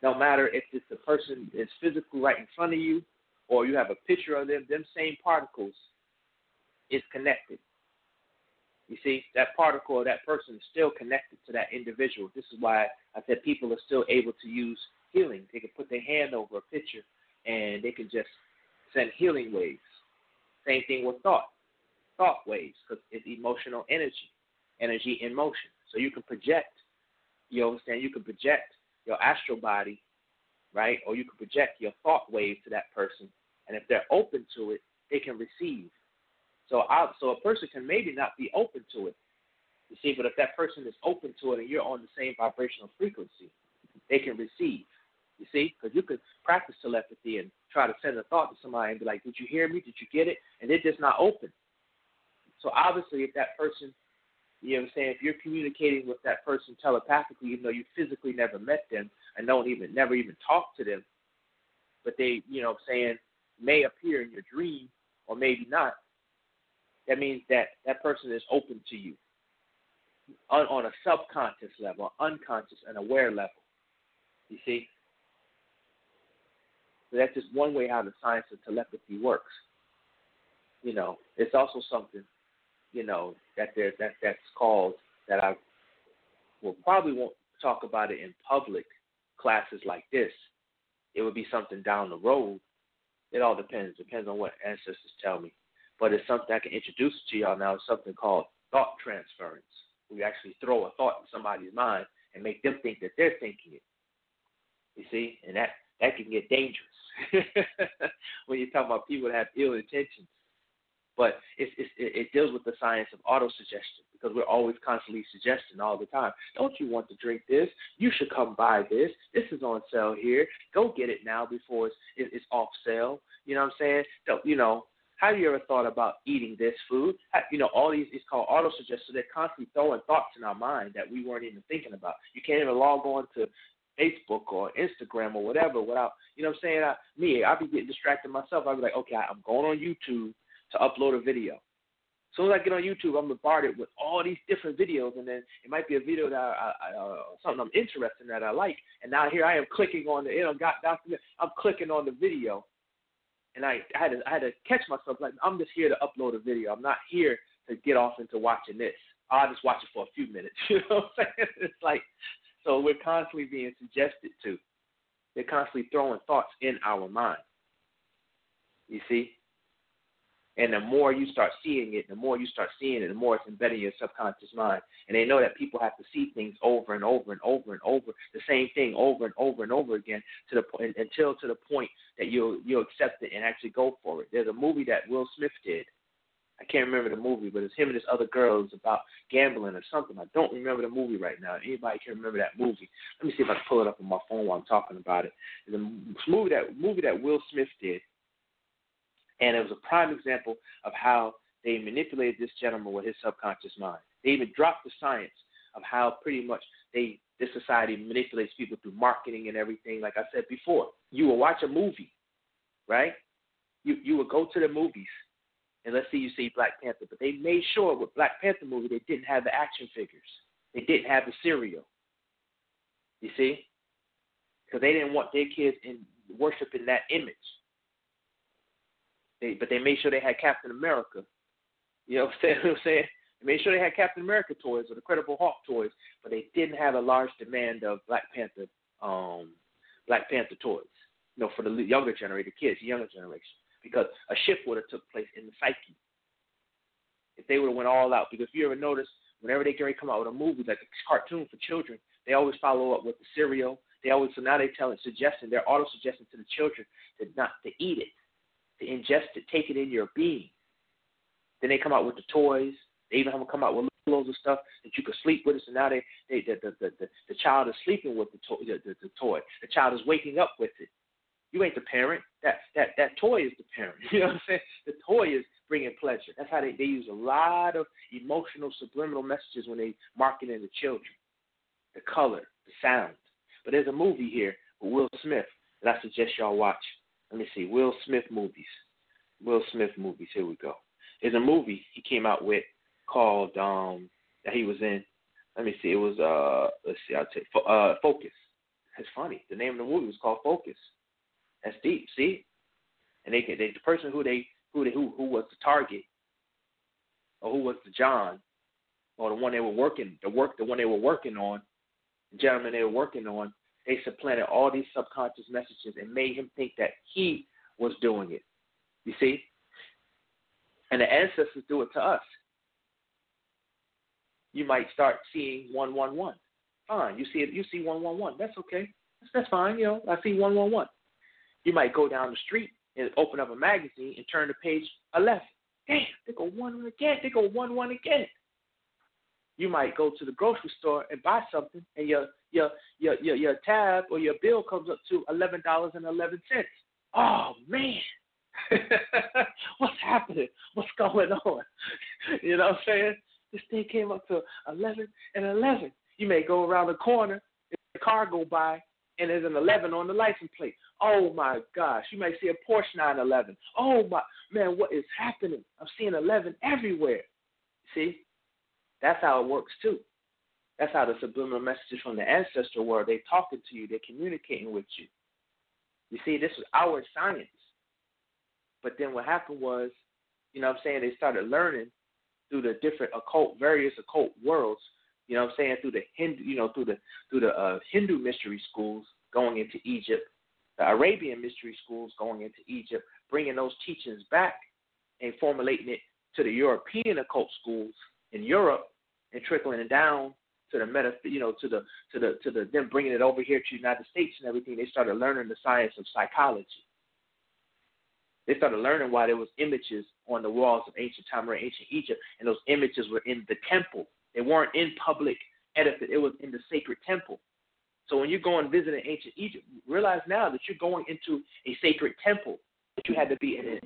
no matter if it's the person is physically right in front of you or you have a picture of them, them same particles is connected. You see, that particle that person is still connected to that individual. This is why I said people are still able to use healing. They can put their hand over a picture and they can just send healing waves. Same thing with thought, thought waves, because it's emotional energy, energy in motion. So you can project, you understand, you can project your astral body, right? Or you can project your thought wave to that person. And if they're open to it, they can receive. So, I, so a person can maybe not be open to it, you see, but if that person is open to it and you're on the same vibrational frequency, they can receive. You see, because you could practice telepathy and try to send a thought to somebody and be like, "Did you hear me? Did you get it?" And they're just not open. So obviously, if that person You know what I'm saying? If you're communicating with that person telepathically, even though you physically never met them and don't even never even talk to them, but they, you know what I'm saying, may appear in your dream or maybe not, that means that that person is open to you on, on a subconscious level, unconscious and aware level. You see? So that's just one way how the science of telepathy works. You know, it's also something, you know, that there that that's called that I will probably won't talk about it in public classes like this. It would be something down the road. It all depends. Depends on what ancestors tell me. But it's something I can introduce to y'all now. It's something called thought transference. We actually throw a thought in somebody's mind and make them think that they're thinking it. You see, and that that can get dangerous when you're talking about people that have ill intentions. But it's, it's, it deals with the science of autosuggestion because we're always constantly suggesting all the time. Don't you want to drink this? You should come buy this. This is on sale here. Go get it now before it's, it's off sale. You know what I'm saying? Don't, you know, have you ever thought about eating this food? You know, all these it's called auto suggestion. So they're constantly throwing thoughts in our mind that we weren't even thinking about. You can't even log on to Facebook or Instagram or whatever without, you know what I'm saying? I, me, I'll be getting distracted myself. I'll be like, okay, I'm going on YouTube to upload a video. As soon as I get on YouTube, I'm bombarded with all these different videos, and then it might be a video that I, I, uh, something I'm interested in that I like, and now here I am clicking on the, you know, got. I'm clicking on the video, and I, I had to, I had to catch myself like I'm just here to upload a video. I'm not here to get off into watching this. I'll just watch it for a few minutes. You know what I'm saying? It's like so we're constantly being suggested to. They're constantly throwing thoughts in our mind. You see? And the more you start seeing it, the more you start seeing it, the more it's embedded in your subconscious mind. And they know that people have to see things over and over and over and over, the same thing over and over and over again to the point until to the point that you'll you'll accept it and actually go for it. There's a movie that Will Smith did. I can't remember the movie, but it's him and this other girl. It's about gambling or something. I don't remember the movie right now. Anybody can remember that movie? Let me see if I can pull it up on my phone while I'm talking about it. It's a movie that movie that Will Smith did and it was a prime example of how they manipulated this gentleman with his subconscious mind. They even dropped the science of how pretty much they this society manipulates people through marketing and everything. Like I said before, you will watch a movie, right? You you will go to the movies, and let's see you see Black Panther, but they made sure with Black Panther movie they didn't have the action figures, they didn't have the cereal. You see, because they didn't want their kids in worshiping that image. They, but they made sure they had Captain America. You know what I'm saying? saying? They made sure they had Captain America toys or the Incredible Hulk toys, but they didn't have a large demand of Black Panther, um, Black Panther toys. You know, for the younger generation, the kids, the younger generation, because a shift would have took place in the psyche if they would have went all out. Because if you ever notice, whenever they get come out with a movie like a cartoon for children, they always follow up with the cereal. They always so now they tell it suggesting they're auto suggesting to the children to not to eat it to ingest it, take it in your being. Then they come out with the toys. They even have them come out with loads of stuff that you could sleep with. So now they, they the, the, the, the, the child is sleeping with the, to- the, the, the toy. The child is waking up with it. You ain't the parent. That that that toy is the parent. You know what I'm saying? The toy is bringing pleasure. That's how they, they use a lot of emotional subliminal messages when they market the children. The color, the sound. But there's a movie here with Will Smith that I suggest y'all watch. Let me see. Will Smith movies. Will Smith movies. Here we go. There's a movie he came out with called um that he was in. Let me see. It was uh let's see. I'll take uh Focus. It's funny. The name of the movie was called Focus. That's deep. See, and they they the person who they who they who who was the target or who was the John or the one they were working the work the one they were working on the gentleman they were working on they supplanted all these subconscious messages and made him think that he was doing it. You see? And the ancestors do it to us. You might start seeing 111. Fine. You see it, you see 111. That's okay. That's, that's fine. You know, I see 111. You might go down the street and open up a magazine and turn the page 11. Damn, they go one again. They go one one again you might go to the grocery store and buy something, and your your your your, your tab or your bill comes up to eleven dollars and eleven cents. Oh man, what's happening? What's going on? you know what I'm saying? this thing came up to 11 and 11. You may go around the corner, the car go by, and there's an 11 on the license plate. Oh my gosh, you may see a Porsche 911. Oh my man, what is happening? I'm seeing 11 everywhere. See, that's how it works too. That's how the subliminal messages from the ancestor were. They're talking to you. They're communicating with you. You see, this was our science. But then what happened was, you know what I'm saying, they started learning through the different occult, various occult worlds, you know what I'm saying, through the Hindu, you know, through the through the uh, Hindu mystery schools going into Egypt, the Arabian mystery schools going into Egypt, bringing those teachings back and formulating it to the European occult schools in Europe and trickling it down to the meta, you know, to the to the to the them bringing it over here to the United States and everything. They started learning the science of psychology. They started learning why there was images on the walls of ancient time or ancient Egypt, and those images were in the temple. They weren't in public edifice. It was in the sacred temple. So when you go and visit ancient Egypt, realize now that you're going into a sacred temple. That you had to be an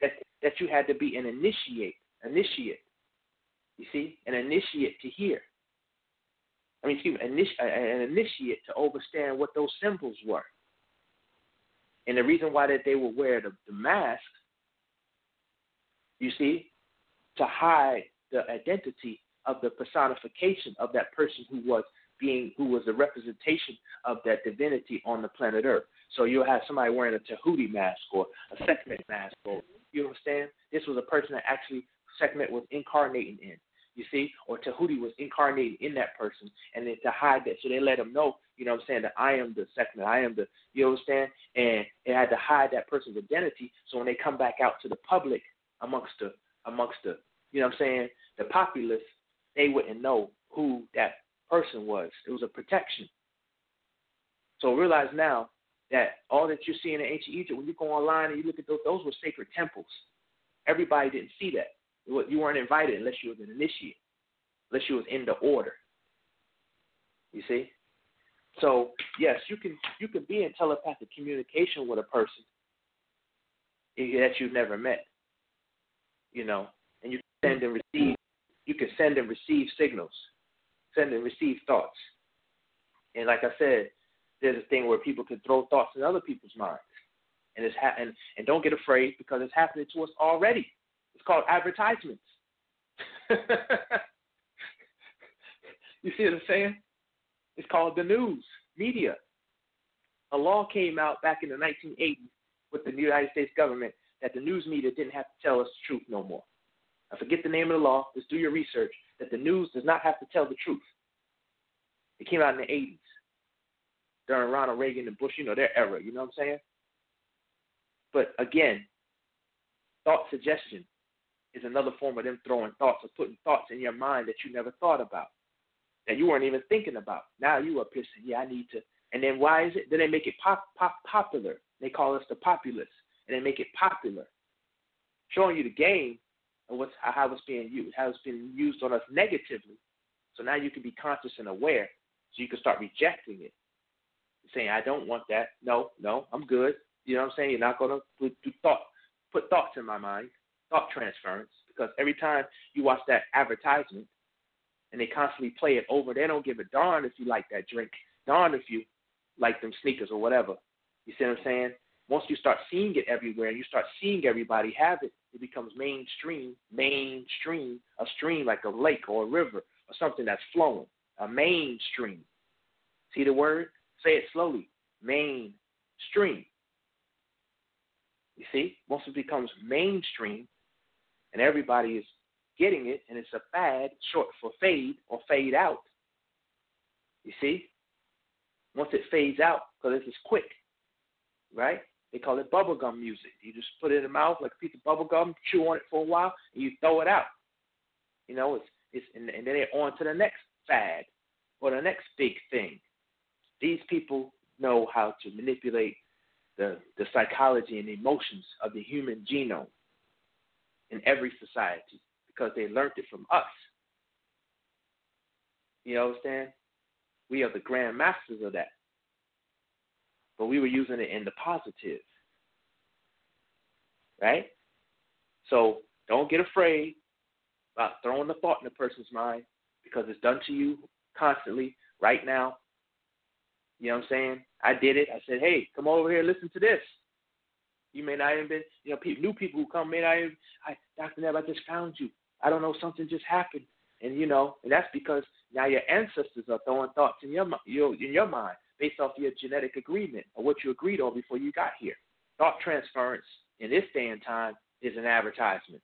that that you had to be an initiate, initiate. You see, an initiate to hear. I mean, excuse me, an initiate to understand what those symbols were. And the reason why that they would wear the, the mask, you see, to hide the identity of the personification of that person who was being who was the representation of that divinity on the planet Earth. So you'll have somebody wearing a Tahuti mask or a Sekhmet mask or you understand? This was a person that actually Sekhmet was incarnating in. You see, or Tahuti was incarnated in that person, and then to hide that, so they let him know, you know what I'm saying, that I am the second, I am the, you understand? And it had to hide that person's identity, so when they come back out to the public amongst the, amongst the, you know what I'm saying, the populace, they wouldn't know who that person was. It was a protection. So realize now that all that you're seeing in ancient Egypt, when you go online and you look at those, those were sacred temples. Everybody didn't see that. You weren't invited unless you was an initiate, unless you was in the order. You see? So yes, you can you can be in telepathic communication with a person that you've never met. You know, and you can send and receive you can send and receive signals, send and receive thoughts. And like I said, there's a thing where people can throw thoughts in other people's minds, and it's ha- and and don't get afraid because it's happening to us already. It's called advertisements. you see what I'm saying? It's called the news, media. A law came out back in the 1980s with the United States government that the news media didn't have to tell us the truth no more. I forget the name of the law. Just do your research. That the news does not have to tell the truth. It came out in the 80s during Ronald Reagan and Bush, you know, their era. You know what I'm saying? But again, thought suggestion is another form of them throwing thoughts or putting thoughts in your mind that you never thought about, that you weren't even thinking about. Now you are pissing, yeah, I need to. And then why is it? Then they make it pop, pop, popular. They call us the populace, and they make it popular, showing you the game and what's how it's being used, how it's being used on us negatively. So now you can be conscious and aware, so you can start rejecting it, saying, "I don't want that. No, no, I'm good." You know what I'm saying? You're not gonna put, thought, put thoughts in my mind thought transference because every time you watch that advertisement and they constantly play it over, they don't give a darn if you like that drink, darn if you like them sneakers or whatever. You see what I'm saying? Once you start seeing it everywhere and you start seeing everybody have it, it becomes mainstream, mainstream, a stream like a lake or a river or something that's flowing, a mainstream. See the word? Say it slowly. Mainstream. You see, once it becomes mainstream, and everybody is getting it, and it's a fad, short for fade or fade out. You see? Once it fades out, because it's quick, right? They call it bubblegum music. You just put it in the mouth like a piece of bubblegum, chew on it for a while, and you throw it out. You know, it's it's and, and then they're on to the next fad or the next big thing. These people know how to manipulate the, the psychology and emotions of the human genome in every society because they learned it from us. You understand? We are the grand masters of that. But we were using it in the positive. Right? So don't get afraid about throwing the thought in a person's mind because it's done to you constantly right now. You know what I'm saying? I did it. I said, hey, come over here, listen to this. You may not even been, you know, people, new people who come in. I, I, Dr. Neb, I just found you. I don't know, something just happened, and you know, and that's because now your ancestors are throwing thoughts in your, your in your mind based off your genetic agreement or what you agreed on before you got here. Thought transference in this day and time is an advertisement.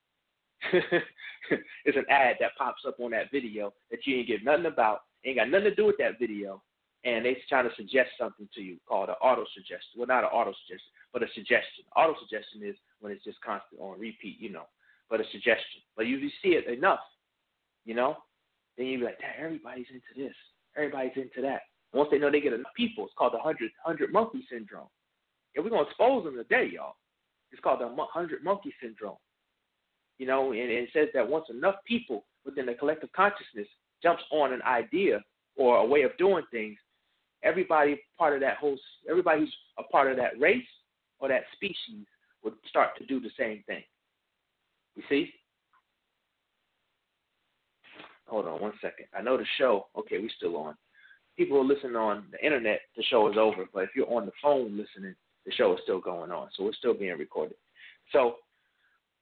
it's an ad that pops up on that video that you ain't get nothing about, ain't got nothing to do with that video, and they trying to suggest something to you called an auto suggestion. Well, not an auto suggestion, but a suggestion. Auto suggestion is when it's just constant on repeat, you know, but a suggestion. But if you see it enough, you know, then you be like, damn, everybody's into this, everybody's into that. Once they know they get enough people, it's called the hundred hundred monkey syndrome. And we're gonna expose them today, y'all. It's called the hundred monkey syndrome. You know, and, and it says that once enough people within the collective consciousness jumps on an idea or a way of doing things, everybody part of that whole, everybody who's a part of that race or that species would start to do the same thing. You see? Hold on one second. I know the show. Okay, we're still on. People are listening on the internet. The show is over, but if you're on the phone listening, the show is still going on. So we're still being recorded. So,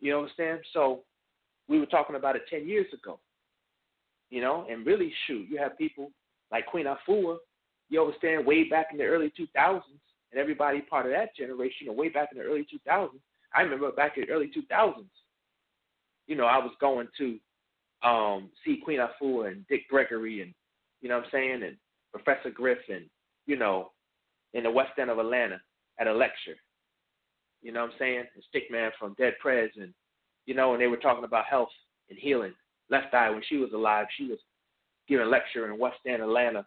you understand? So we were talking about it 10 years ago. You know, and really, shoot, you have people like Queen Afua, you understand, way back in the early 2000s, and everybody part of that generation, you know, way back in the early 2000s. I remember back in the early 2000s, you know, I was going to um, see Queen Afua and Dick Gregory and, you know what I'm saying, and Professor Griffin, you know, in the west end of Atlanta at a lecture. You know what I'm saying? And Stickman from Dead Prez and you know, and they were talking about health and healing. Left Eye when she was alive, she was giving a lecture in West End Atlanta.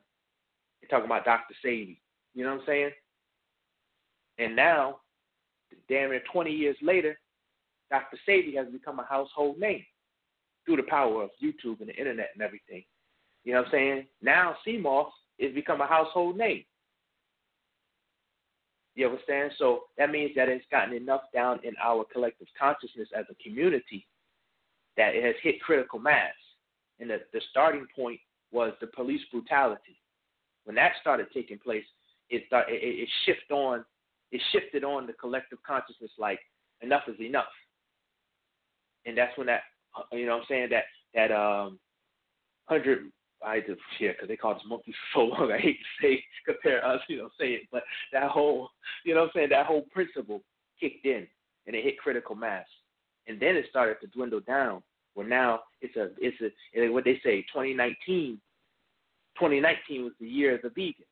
They're talking about Dr. Sebi. You know what I'm saying? And now, damn near 20 years later, Dr. Sebi has become a household name through the power of YouTube and the internet and everything. You know what I'm saying? Now sea moss has become a household name. You understand? So that means that it's gotten enough down in our collective consciousness as a community that it has hit critical mass. And the, the starting point was the police brutality. When that started taking place, it, start, it, it, shifted on it shifted on the collective consciousness like enough is enough. And that's when that you know what I'm saying that that um hundred I to yeah, because they called us monkeys for so long. I hate to say compare us, you know, say it, but that whole, you know, what I'm saying that whole principle kicked in and it hit critical mass, and then it started to dwindle down. Where now it's a it's a what they say 2019. 2019 was the year of the vegan.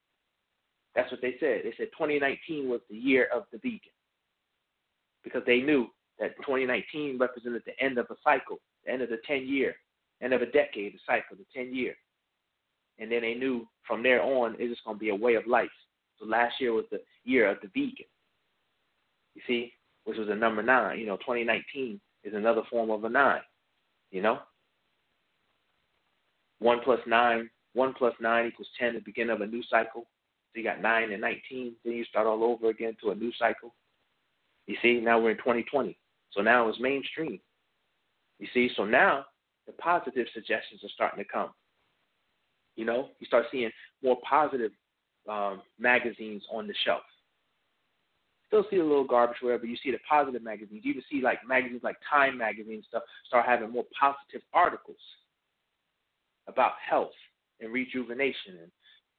That's what they said. They said 2019 was the year of the vegan because they knew that 2019 represented the end of a cycle, the end of the 10 year, end of a decade, the cycle, the 10 year and then they knew from there on it's just going to be a way of life. So last year was the year of the vegan. You see, which was a number nine. You know, 2019 is another form of a nine. You know, one plus nine, one plus nine equals ten. The beginning of a new cycle. So you got nine and 19. Then you start all over again to a new cycle. You see, now we're in 2020. So now it's mainstream. You see, so now the positive suggestions are starting to come. You know, you start seeing more positive um, magazines on the shelf. Still see a little garbage wherever you see the positive magazines. You even see like magazines like Time magazine stuff start having more positive articles about health and rejuvenation and,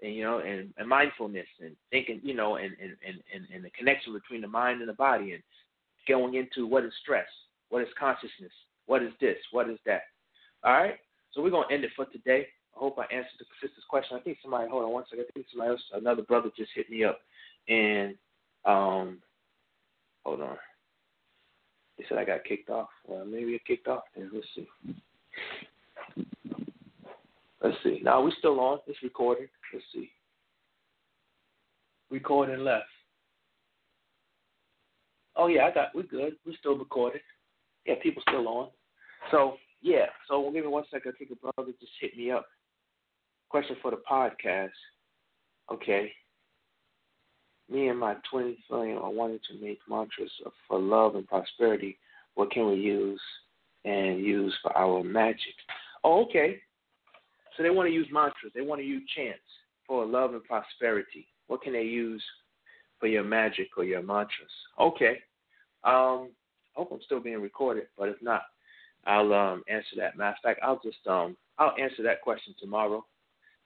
and you know and, and mindfulness and thinking you know and, and, and, and the connection between the mind and the body and going into what is stress, what is consciousness, what is this, what is that. All right, so we're gonna end it for today. I hope I answered the sister's question. I think somebody, hold on one second. I think somebody else, another brother just hit me up. And, um, hold on. They said I got kicked off. Well, maybe I kicked off. Then let's see. Let's see. Now we still on. It's recording. Let's see. Recording left. Oh yeah, I got. We're good. We're still recorded. Yeah, people still on. So yeah. So give me one second. I think a brother just hit me up. Question for the podcast. Okay. Me and my twin flame are wanting to make mantras for love and prosperity. What can we use? and use for our magic. Oh, okay. So they want to use mantras. They want to use chants for love and prosperity. What can they use for your magic or your mantras? Okay. Um, I hope I'm still being recorded, but if not, I'll um, answer that. Matter of fact, I'll just um, I'll answer that question tomorrow,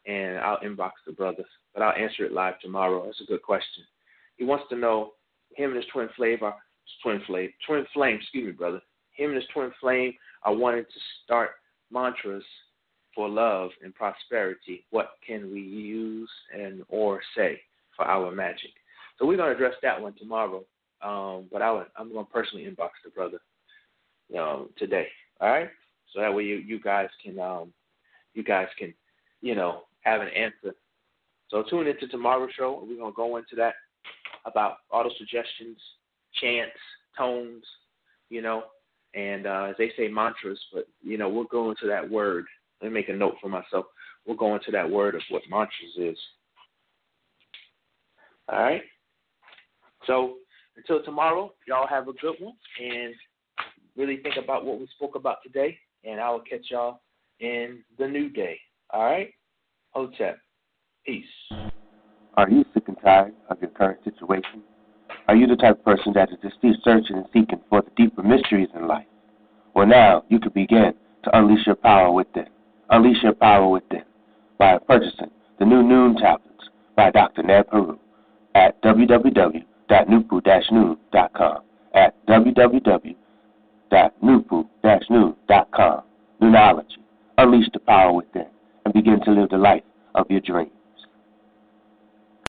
and I'll inbox the brother. But I'll answer it live tomorrow. That's a good question. He wants to know him and his twin flame are twin flame, twin flame. Excuse me, brother. Him and his twin flame are wanting to start mantras for love and prosperity. What can we use and or say for our magic? So we're to address that one tomorrow. Um, but I would, I'm to personally inbox the brother um, today. All right, so that way you you guys can um, you guys can you know have an answer. So tune into tomorrow's show. We're to go into that about auto suggestions, chants, tones, you know, and uh, as they say mantras, but you know we'll go into that word. Let me make a note for myself. We'll go into that word of what mantras is. All right. So until tomorrow, y'all have a good one and really think about what we spoke about today. And I will catch y'all in the new day. All right? Hotep. Peace. Are you sick and tired of your current situation? Are you the type of person that is still searching and seeking for the deeper mysteries in life? Well, now you can begin to unleash your power with within. Unleash your power within by purchasing the new Noon tablets by Dr. Neb Heru at www.nupu-noon.com at www.nupu-noon.com. Noonology. Unleash the power within and begin to live the life of your dreams.